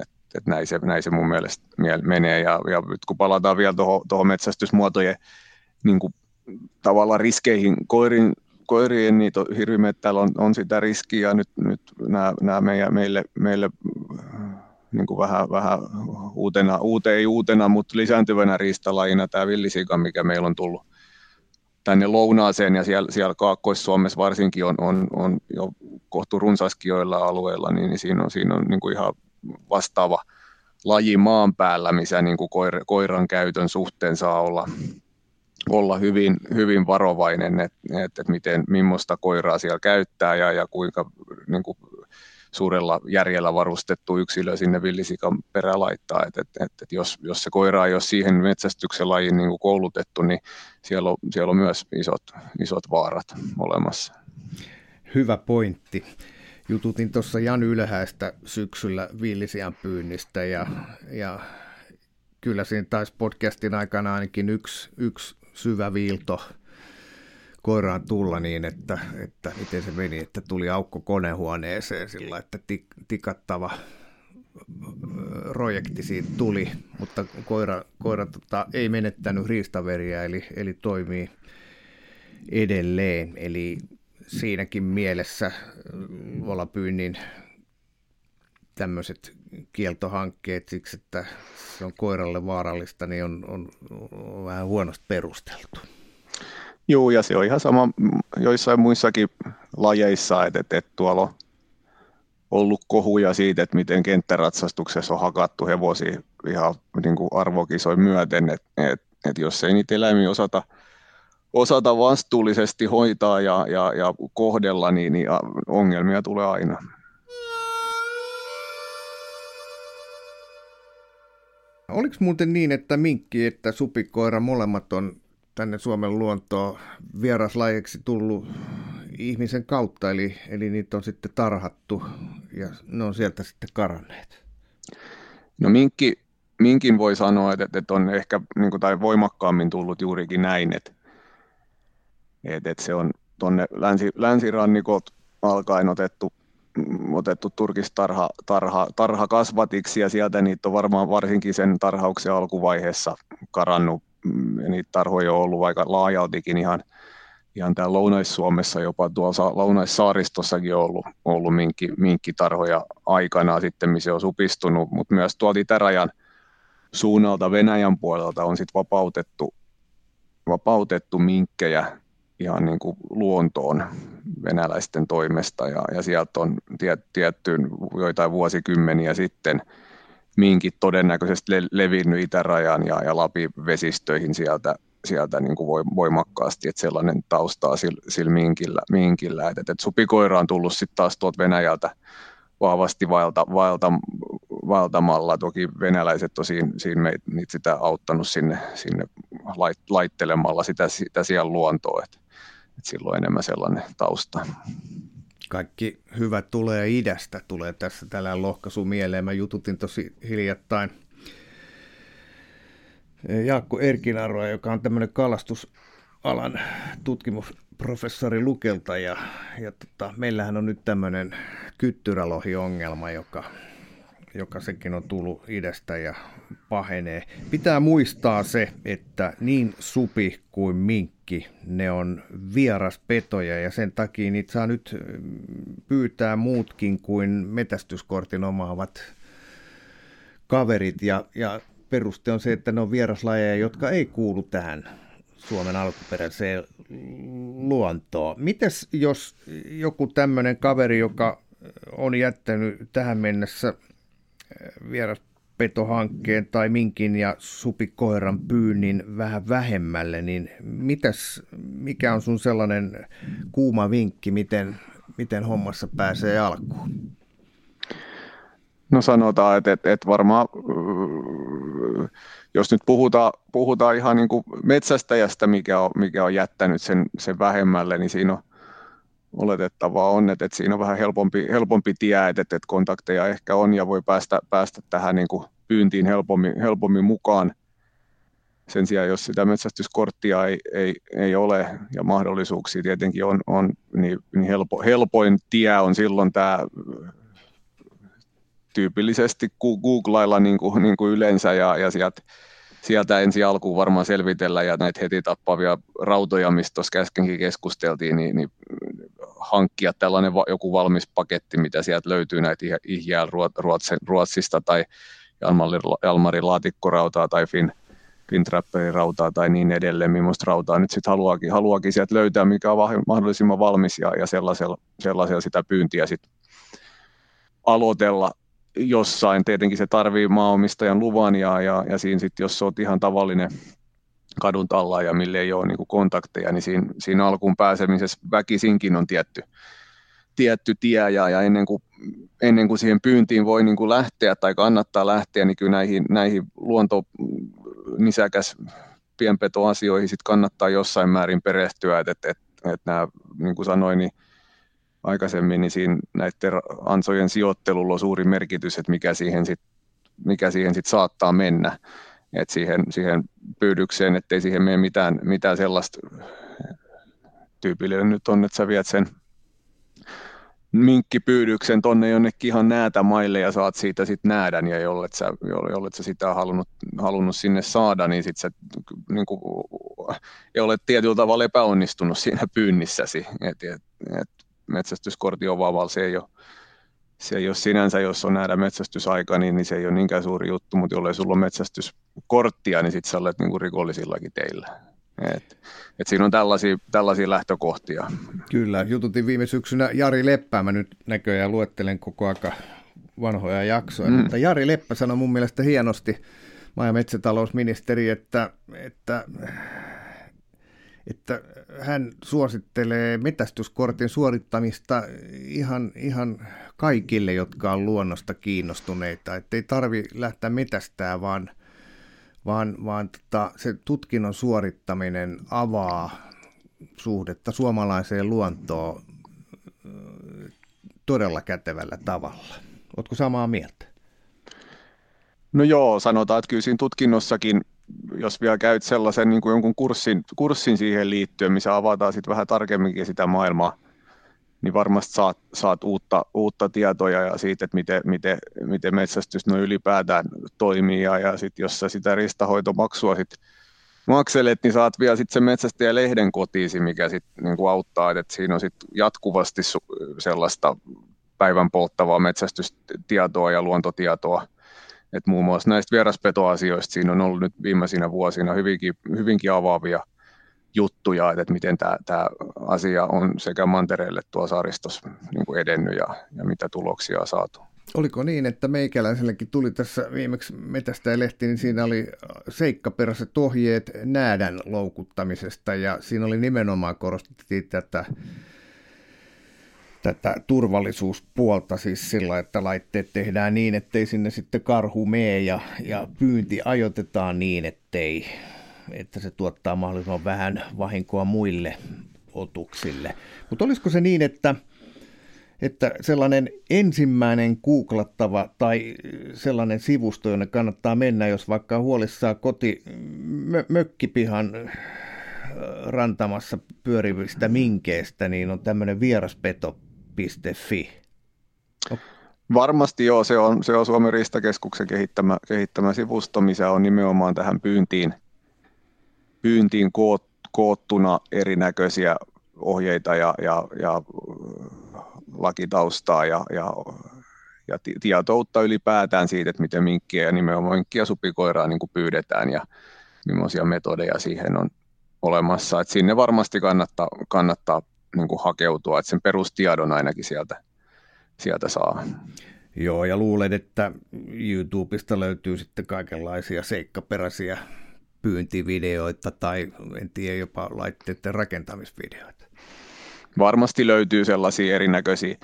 Et, että et näin, se, näin se mun mielestä menee. Ja, ja nyt kun palataan vielä tuohon metsästysmuotojen niin kuin, tavallaan riskeihin koirin, koirien, niin hirvimettällä on, on sitä riskiä, ja nyt, nyt nämä, nämä meidän, meille, meille niin kuin vähän, vähän uutena, uuteen ei uutena, mutta lisääntyvänä riistalajina tämä villisika, mikä meillä on tullut tänne lounaaseen ja siellä, siellä Kaakkois-Suomessa varsinkin on, on, on jo kohtu runsaskin joilla alueilla, niin, niin siinä on, siinä on niin kuin ihan vastaava laji maan päällä, missä niin kuin koira, koiran käytön suhteen saa olla, olla hyvin, hyvin varovainen, että et, et miten, millaista koiraa siellä käyttää ja, ja kuinka niin kuin suurella järjellä varustettu yksilö sinne villisikan perä laittaa. Et, et, et, et jos, jos se koira ei ole siihen metsästyksen lajiin niin kuin koulutettu, niin siellä on, siellä on myös isot, isot vaarat olemassa. Hyvä pointti. Jututin tuossa Jan Ylhäistä syksyllä villisian pyynnistä ja, ja kyllä siinä taisi podcastin aikana ainakin yksi, yksi syvä viilto koiraan tulla niin, että, että miten se meni, että tuli aukko konehuoneeseen sillä, että tik, tikattava projekti siitä tuli, mutta koira, koira tota, ei menettänyt riistaveriä, eli, eli toimii edelleen. Eli siinäkin mielessä volapyynnin tämmöiset kieltohankkeet siksi, että se on koiralle vaarallista, niin on, on, on vähän huonosti perusteltu. Joo, ja se on ihan sama joissain muissakin lajeissa, että, että, että tuolla on ollut kohuja siitä, että miten kenttäratsastuksessa on hakattu hevosia ihan niin kuin arvokisoin myöten, että, että, että jos ei niitä eläimiä osata, osata vastuullisesti hoitaa ja, ja, ja kohdella, niin, niin ongelmia tulee aina. Oliko muuten niin, että minkki että supikoira molemmat on tänne Suomen luontoon vieraslajiksi tullut ihmisen kautta, eli, eli niitä on sitten tarhattu ja ne on sieltä sitten karanneet? No minkki, minkin voi sanoa, että, että on ehkä niin kuin, tai voimakkaammin tullut juurikin näin, että, että, että se on tuonne länsi, länsirannikot alkaen otettu, otettu turkistarha tarha, tarha kasvatiksi ja sieltä niitä on varmaan varsinkin sen tarhauksen alkuvaiheessa karannut ja niitä tarhoja on ollut aika laajaltikin ihan, ihan täällä Lounais-Suomessa, jopa tuolla Lounais-saaristossakin on ollut, ollut minkki, minkkitarhoja aikanaan sitten, missä on supistunut, mutta myös tuolta itärajan suunnalta Venäjän puolelta on sitten vapautettu, vapautettu minkkejä ihan niin kuin luontoon venäläisten toimesta ja, ja sieltä on tiet, tiettyyn joitain vuosikymmeniä sitten – minkit todennäköisesti le- levinnyt itärajan ja, ja Lapin vesistöihin sieltä, sieltä niin kuin voimakkaasti, että sellainen taustaa sillä, sillä minkillä, minkillä. että et supikoira on tullut sitten taas tuolta Venäjältä vahvasti vaelta, vaelta, vaeltamalla. Toki venäläiset on siinä, siinä meitä, sitä auttanut sinne, sinne lait, laittelemalla sitä, sitä siellä luontoa, että et silloin enemmän sellainen tausta kaikki hyvä tulee idästä, tulee tässä tällä lohkaisu mieleen. Mä jututin tosi hiljattain Jaakko Erkinaroa, joka on tämmöinen kalastusalan tutkimusprofessori Lukelta ja, ja tota, meillähän on nyt tämmöinen kyttyrälohi-ongelma, joka joka sekin on tullut idästä ja pahenee. Pitää muistaa se, että niin supi kuin minkki, ne on vieraspetoja ja sen takia niitä saa nyt pyytää muutkin kuin metästyskortin omaavat kaverit ja, ja peruste on se, että ne on vieraslajeja, jotka ei kuulu tähän Suomen alkuperäiseen luontoon. Mites jos joku tämmöinen kaveri, joka on jättänyt tähän mennessä vieraspetohankkeen tai minkin ja supikoiran pyynnin vähän vähemmälle, niin mitäs, mikä on sun sellainen kuuma vinkki, miten, miten hommassa pääsee alkuun? No sanotaan, että, että, että varmaan jos nyt puhutaan, puhutaan ihan niin kuin metsästäjästä, mikä on, mikä on jättänyt sen, sen vähemmälle, niin siinä on oletettavaa on, että, että siinä on vähän helpompi, helpompi tie, että, että kontakteja ehkä on ja voi päästä, päästä tähän niin kuin pyyntiin helpommin, helpommin mukaan. Sen sijaan, jos sitä metsästyskorttia ei, ei, ei ole ja mahdollisuuksia tietenkin on, on niin, niin helpo, helpoin tie on silloin tämä tyypillisesti googlailla niin kuin, niin kuin yleensä ja, ja sieltä sieltä ensi alkuun varmaan selvitellä ja näitä heti tappavia rautoja, mistä tuossa äskenkin keskusteltiin, niin, niin hankkia tällainen joku valmis paketti, mitä sieltä löytyy näitä ihjää Ruotsista tai Jalmarin laatikkorautaa tai Fin, Fintrapperin rautaa tai niin edelleen, millaista rautaa nyt sitten haluakin, haluakin sieltä löytää, mikä on mahdollisimman valmis ja, ja sellaisella, sellaisella sitä pyyntiä sitten aloitella jossain. Tietenkin se tarvii maaomistajan luvan ja, ja, ja siinä sitten, jos olet ihan tavallinen kadun talla ja mille ei ole niin kontakteja, niin siinä, siinä alkuun pääsemisessä väkisinkin on tietty, tietty tie ja, ja ennen, kuin, ennen kuin siihen pyyntiin voi niin kuin lähteä tai kannattaa lähteä, niin kyllä näihin, näihin luonto nisäkäs pienpetoasioihin sit kannattaa jossain määrin perehtyä, että et, et, et nämä, niin kuin sanoin, niin aikaisemmin, niin siinä näiden ansojen sijoittelulla on suuri merkitys, että mikä siihen sitten mikä siihen sit saattaa mennä. Et siihen, siihen pyydykseen, ettei siihen mene mitään, mitään sellaista tyypillinen nyt on, että sä viet sen minkkipyydyksen tonne jonnekin ihan näätä maille ja saat siitä sitten näädän ja jollet sä, jollet sä sitä halunnut, halunnut sinne saada, niin sitten sä niin kuin, ei ole tietyllä tavalla epäonnistunut siinä pyynnissäsi. Et, et, et metsästyskortin ovaavalla se ei ole se ei ole sinänsä, jos on nähdä metsästysaika, niin, niin se ei ole niinkään suuri juttu, mutta jollei sulla ole metsästyskorttia, niin sitten sä olet niin kuin rikollisillakin teillä. Et, et siinä on tällaisia, tällaisia lähtökohtia. Kyllä, jututin viime syksynä Jari Leppää, mä nyt näköjään luettelen koko aika vanhoja jaksoja, mm. mutta Jari Leppä sanoi mun mielestä hienosti, maa- ja metsätalousministeri, että, että että hän suosittelee metästyskortin suorittamista ihan, ihan kaikille, jotka on luonnosta kiinnostuneita. Että ei tarvi lähteä metästää, vaan, vaan, vaan tota, se tutkinnon suorittaminen avaa suhdetta suomalaiseen luontoon todella kätevällä tavalla. Oletko samaa mieltä? No joo, sanotaan, että kyllä siinä tutkinnossakin jos vielä käyt sellaisen niin kuin jonkun kurssin, kurssin siihen liittyen, missä avataan sitten vähän tarkemminkin sitä maailmaa, niin varmasti saat, saat uutta, uutta tietoja ja siitä, että miten, miten, miten metsästys no ylipäätään toimii. Ja, ja sitten jos sä sitä ristahoitomaksua sit makselet, niin saat vielä sitten sen metsästäjälehden kotiisi, mikä sitten niin auttaa, että siinä on sitten jatkuvasti sellaista päivän polttavaa metsästystietoa ja luontotietoa, et muun muassa näistä vieraspetoasioista siinä on ollut nyt viimeisinä vuosina hyvinkin, hyvinkin avaavia juttuja, että miten tämä asia on sekä mantereelle tuo saaristossa niin edennyt ja, ja mitä tuloksia on saatu. Oliko niin, että meikäläisellekin tuli tässä viimeksi metästä ja lehti, niin siinä oli seikkaperäiset ohjeet näädän loukuttamisesta ja siinä oli nimenomaan korostettiin tätä tätä turvallisuuspuolta siis sillä, että laitteet tehdään niin, ettei sinne sitten karhu mee ja, ja pyynti ajoitetaan niin, ettei, että se tuottaa mahdollisimman vähän vahinkoa muille otuksille. Mutta olisiko se niin, että, että sellainen ensimmäinen googlattava tai sellainen sivusto, jonne kannattaa mennä, jos vaikka huolissaan koti mö, mökkipihan rantamassa pyörivistä minkeistä, niin on tämmöinen vieraspeto Fi. Varmasti joo, se on, se on Suomen Ristakeskuksen kehittämä, kehittämä sivusto, missä on nimenomaan tähän pyyntiin, pyyntiin koot, koottuna erinäköisiä ohjeita ja, ja, ja lakitaustaa ja, ja, ja tietoutta ylipäätään siitä, että miten minkkiä ja nimenomaan minkkiä supikoiraa niin pyydetään ja millaisia metodeja siihen on olemassa. Et sinne varmasti kannattaa, kannattaa niin kuin hakeutua, että sen perustiedon ainakin sieltä, sieltä saa. Joo, ja luulen, että YouTubesta löytyy sitten kaikenlaisia seikkaperäisiä pyyntivideoita tai en tiedä jopa laitteiden rakentamisvideoita. Varmasti löytyy sellaisia erinäköisiä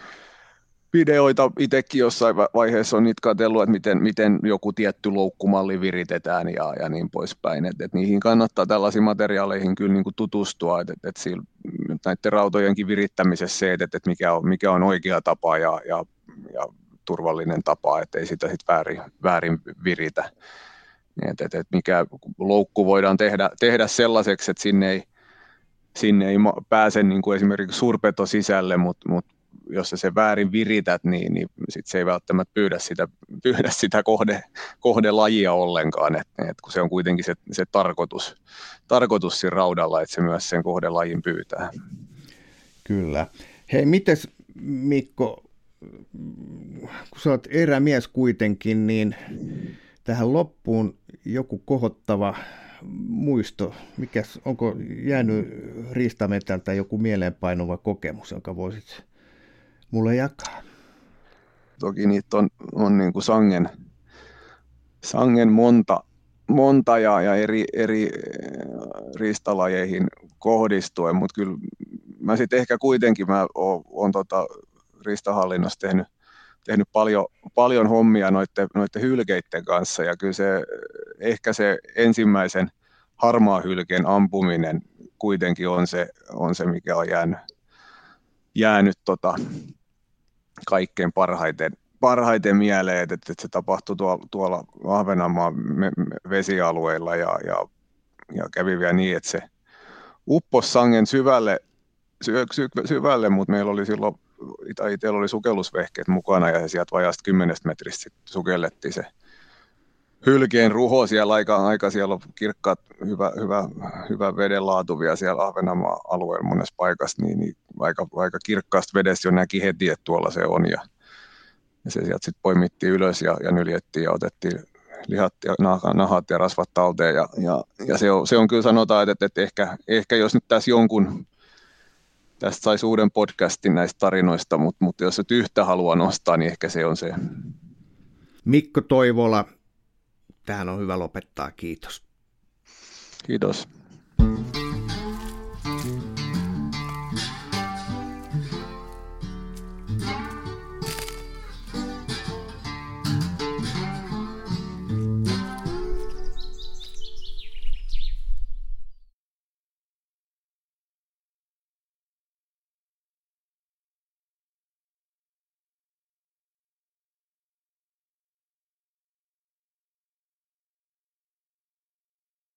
videoita itsekin jossain vaiheessa on niitä katsellut, että miten, miten joku tietty loukkumalli viritetään ja, ja niin poispäin. Et, et niihin kannattaa tällaisiin materiaaleihin kyllä niin kuin tutustua, että et, et näiden rautojenkin virittämisessä se, että et mikä, on, mikä on oikea tapa ja, ja, ja turvallinen tapa, ettei sitä sit väärin, väärin viritä. Et, et, et mikä loukku voidaan tehdä, tehdä sellaiseksi, että sinne ei, sinne ei pääse niin kuin esimerkiksi suurpeto sisälle, mutta mut jos sä se väärin virität, niin, niin sit se ei välttämättä pyydä sitä, pyydä sitä kohde, kohdelajia ollenkaan, et, et kun se on kuitenkin se, se tarkoitus, tarkoitus siinä raudalla, että se myös sen kohdelajin pyytää. Kyllä. Hei, mites Mikko, kun sä oot erämies kuitenkin, niin tähän loppuun joku kohottava muisto, mikäs, onko jäänyt riistametältä joku mieleenpainuva kokemus, jonka voisit mulle jakaa? Toki niitä on, on niin kuin sangen, sangen monta, monta ja, ja eri, eri äh, riistalajeihin kohdistuen, mutta kyllä mä sitten ehkä kuitenkin mä oon, oon tota riistahallinnossa tehnyt, tehnyt paljon, paljon hommia noiden, noiden hylkeiden kanssa ja kyllä se ehkä se ensimmäisen harmaa hylkeen ampuminen kuitenkin on se, on se mikä on jäänyt, jäänyt tota, kaikkein parhaiten, parhaiten mieleen, että, että se tapahtui tuolla, tuolla Ahvenanmaan vesialueilla ja, ja, ja kävi vielä niin, että se upposi sangen syvälle, sy, sy, syvälle mutta meillä oli silloin, itsellä oli sukellusvehkeet mukana ja sieltä vajasta 10 metristä sukellettiin se hylkeen ruho siellä aika, aika siellä on kirkkaat, hyvä, hyvä, hyvä vedenlaatu vielä siellä Ahvenanmaan alueella monessa paikassa, niin, niin aika, aika kirkkaasta vedessä jo näki heti, että tuolla se on ja, ja se sieltä sitten poimittiin ylös ja, ja nyljettiin ja otettiin lihat ja nahat ja rasvat talteen ja, ja, ja se, on, se on kyllä sanotaan, että, että ehkä, ehkä jos nyt tässä jonkun tästä saisi uuden podcastin näistä tarinoista, mutta, mutta jos et yhtä haluaa nostaa, niin ehkä se on se. Mikko Toivola, tähän on hyvä lopettaa. Kiitos. Kiitos.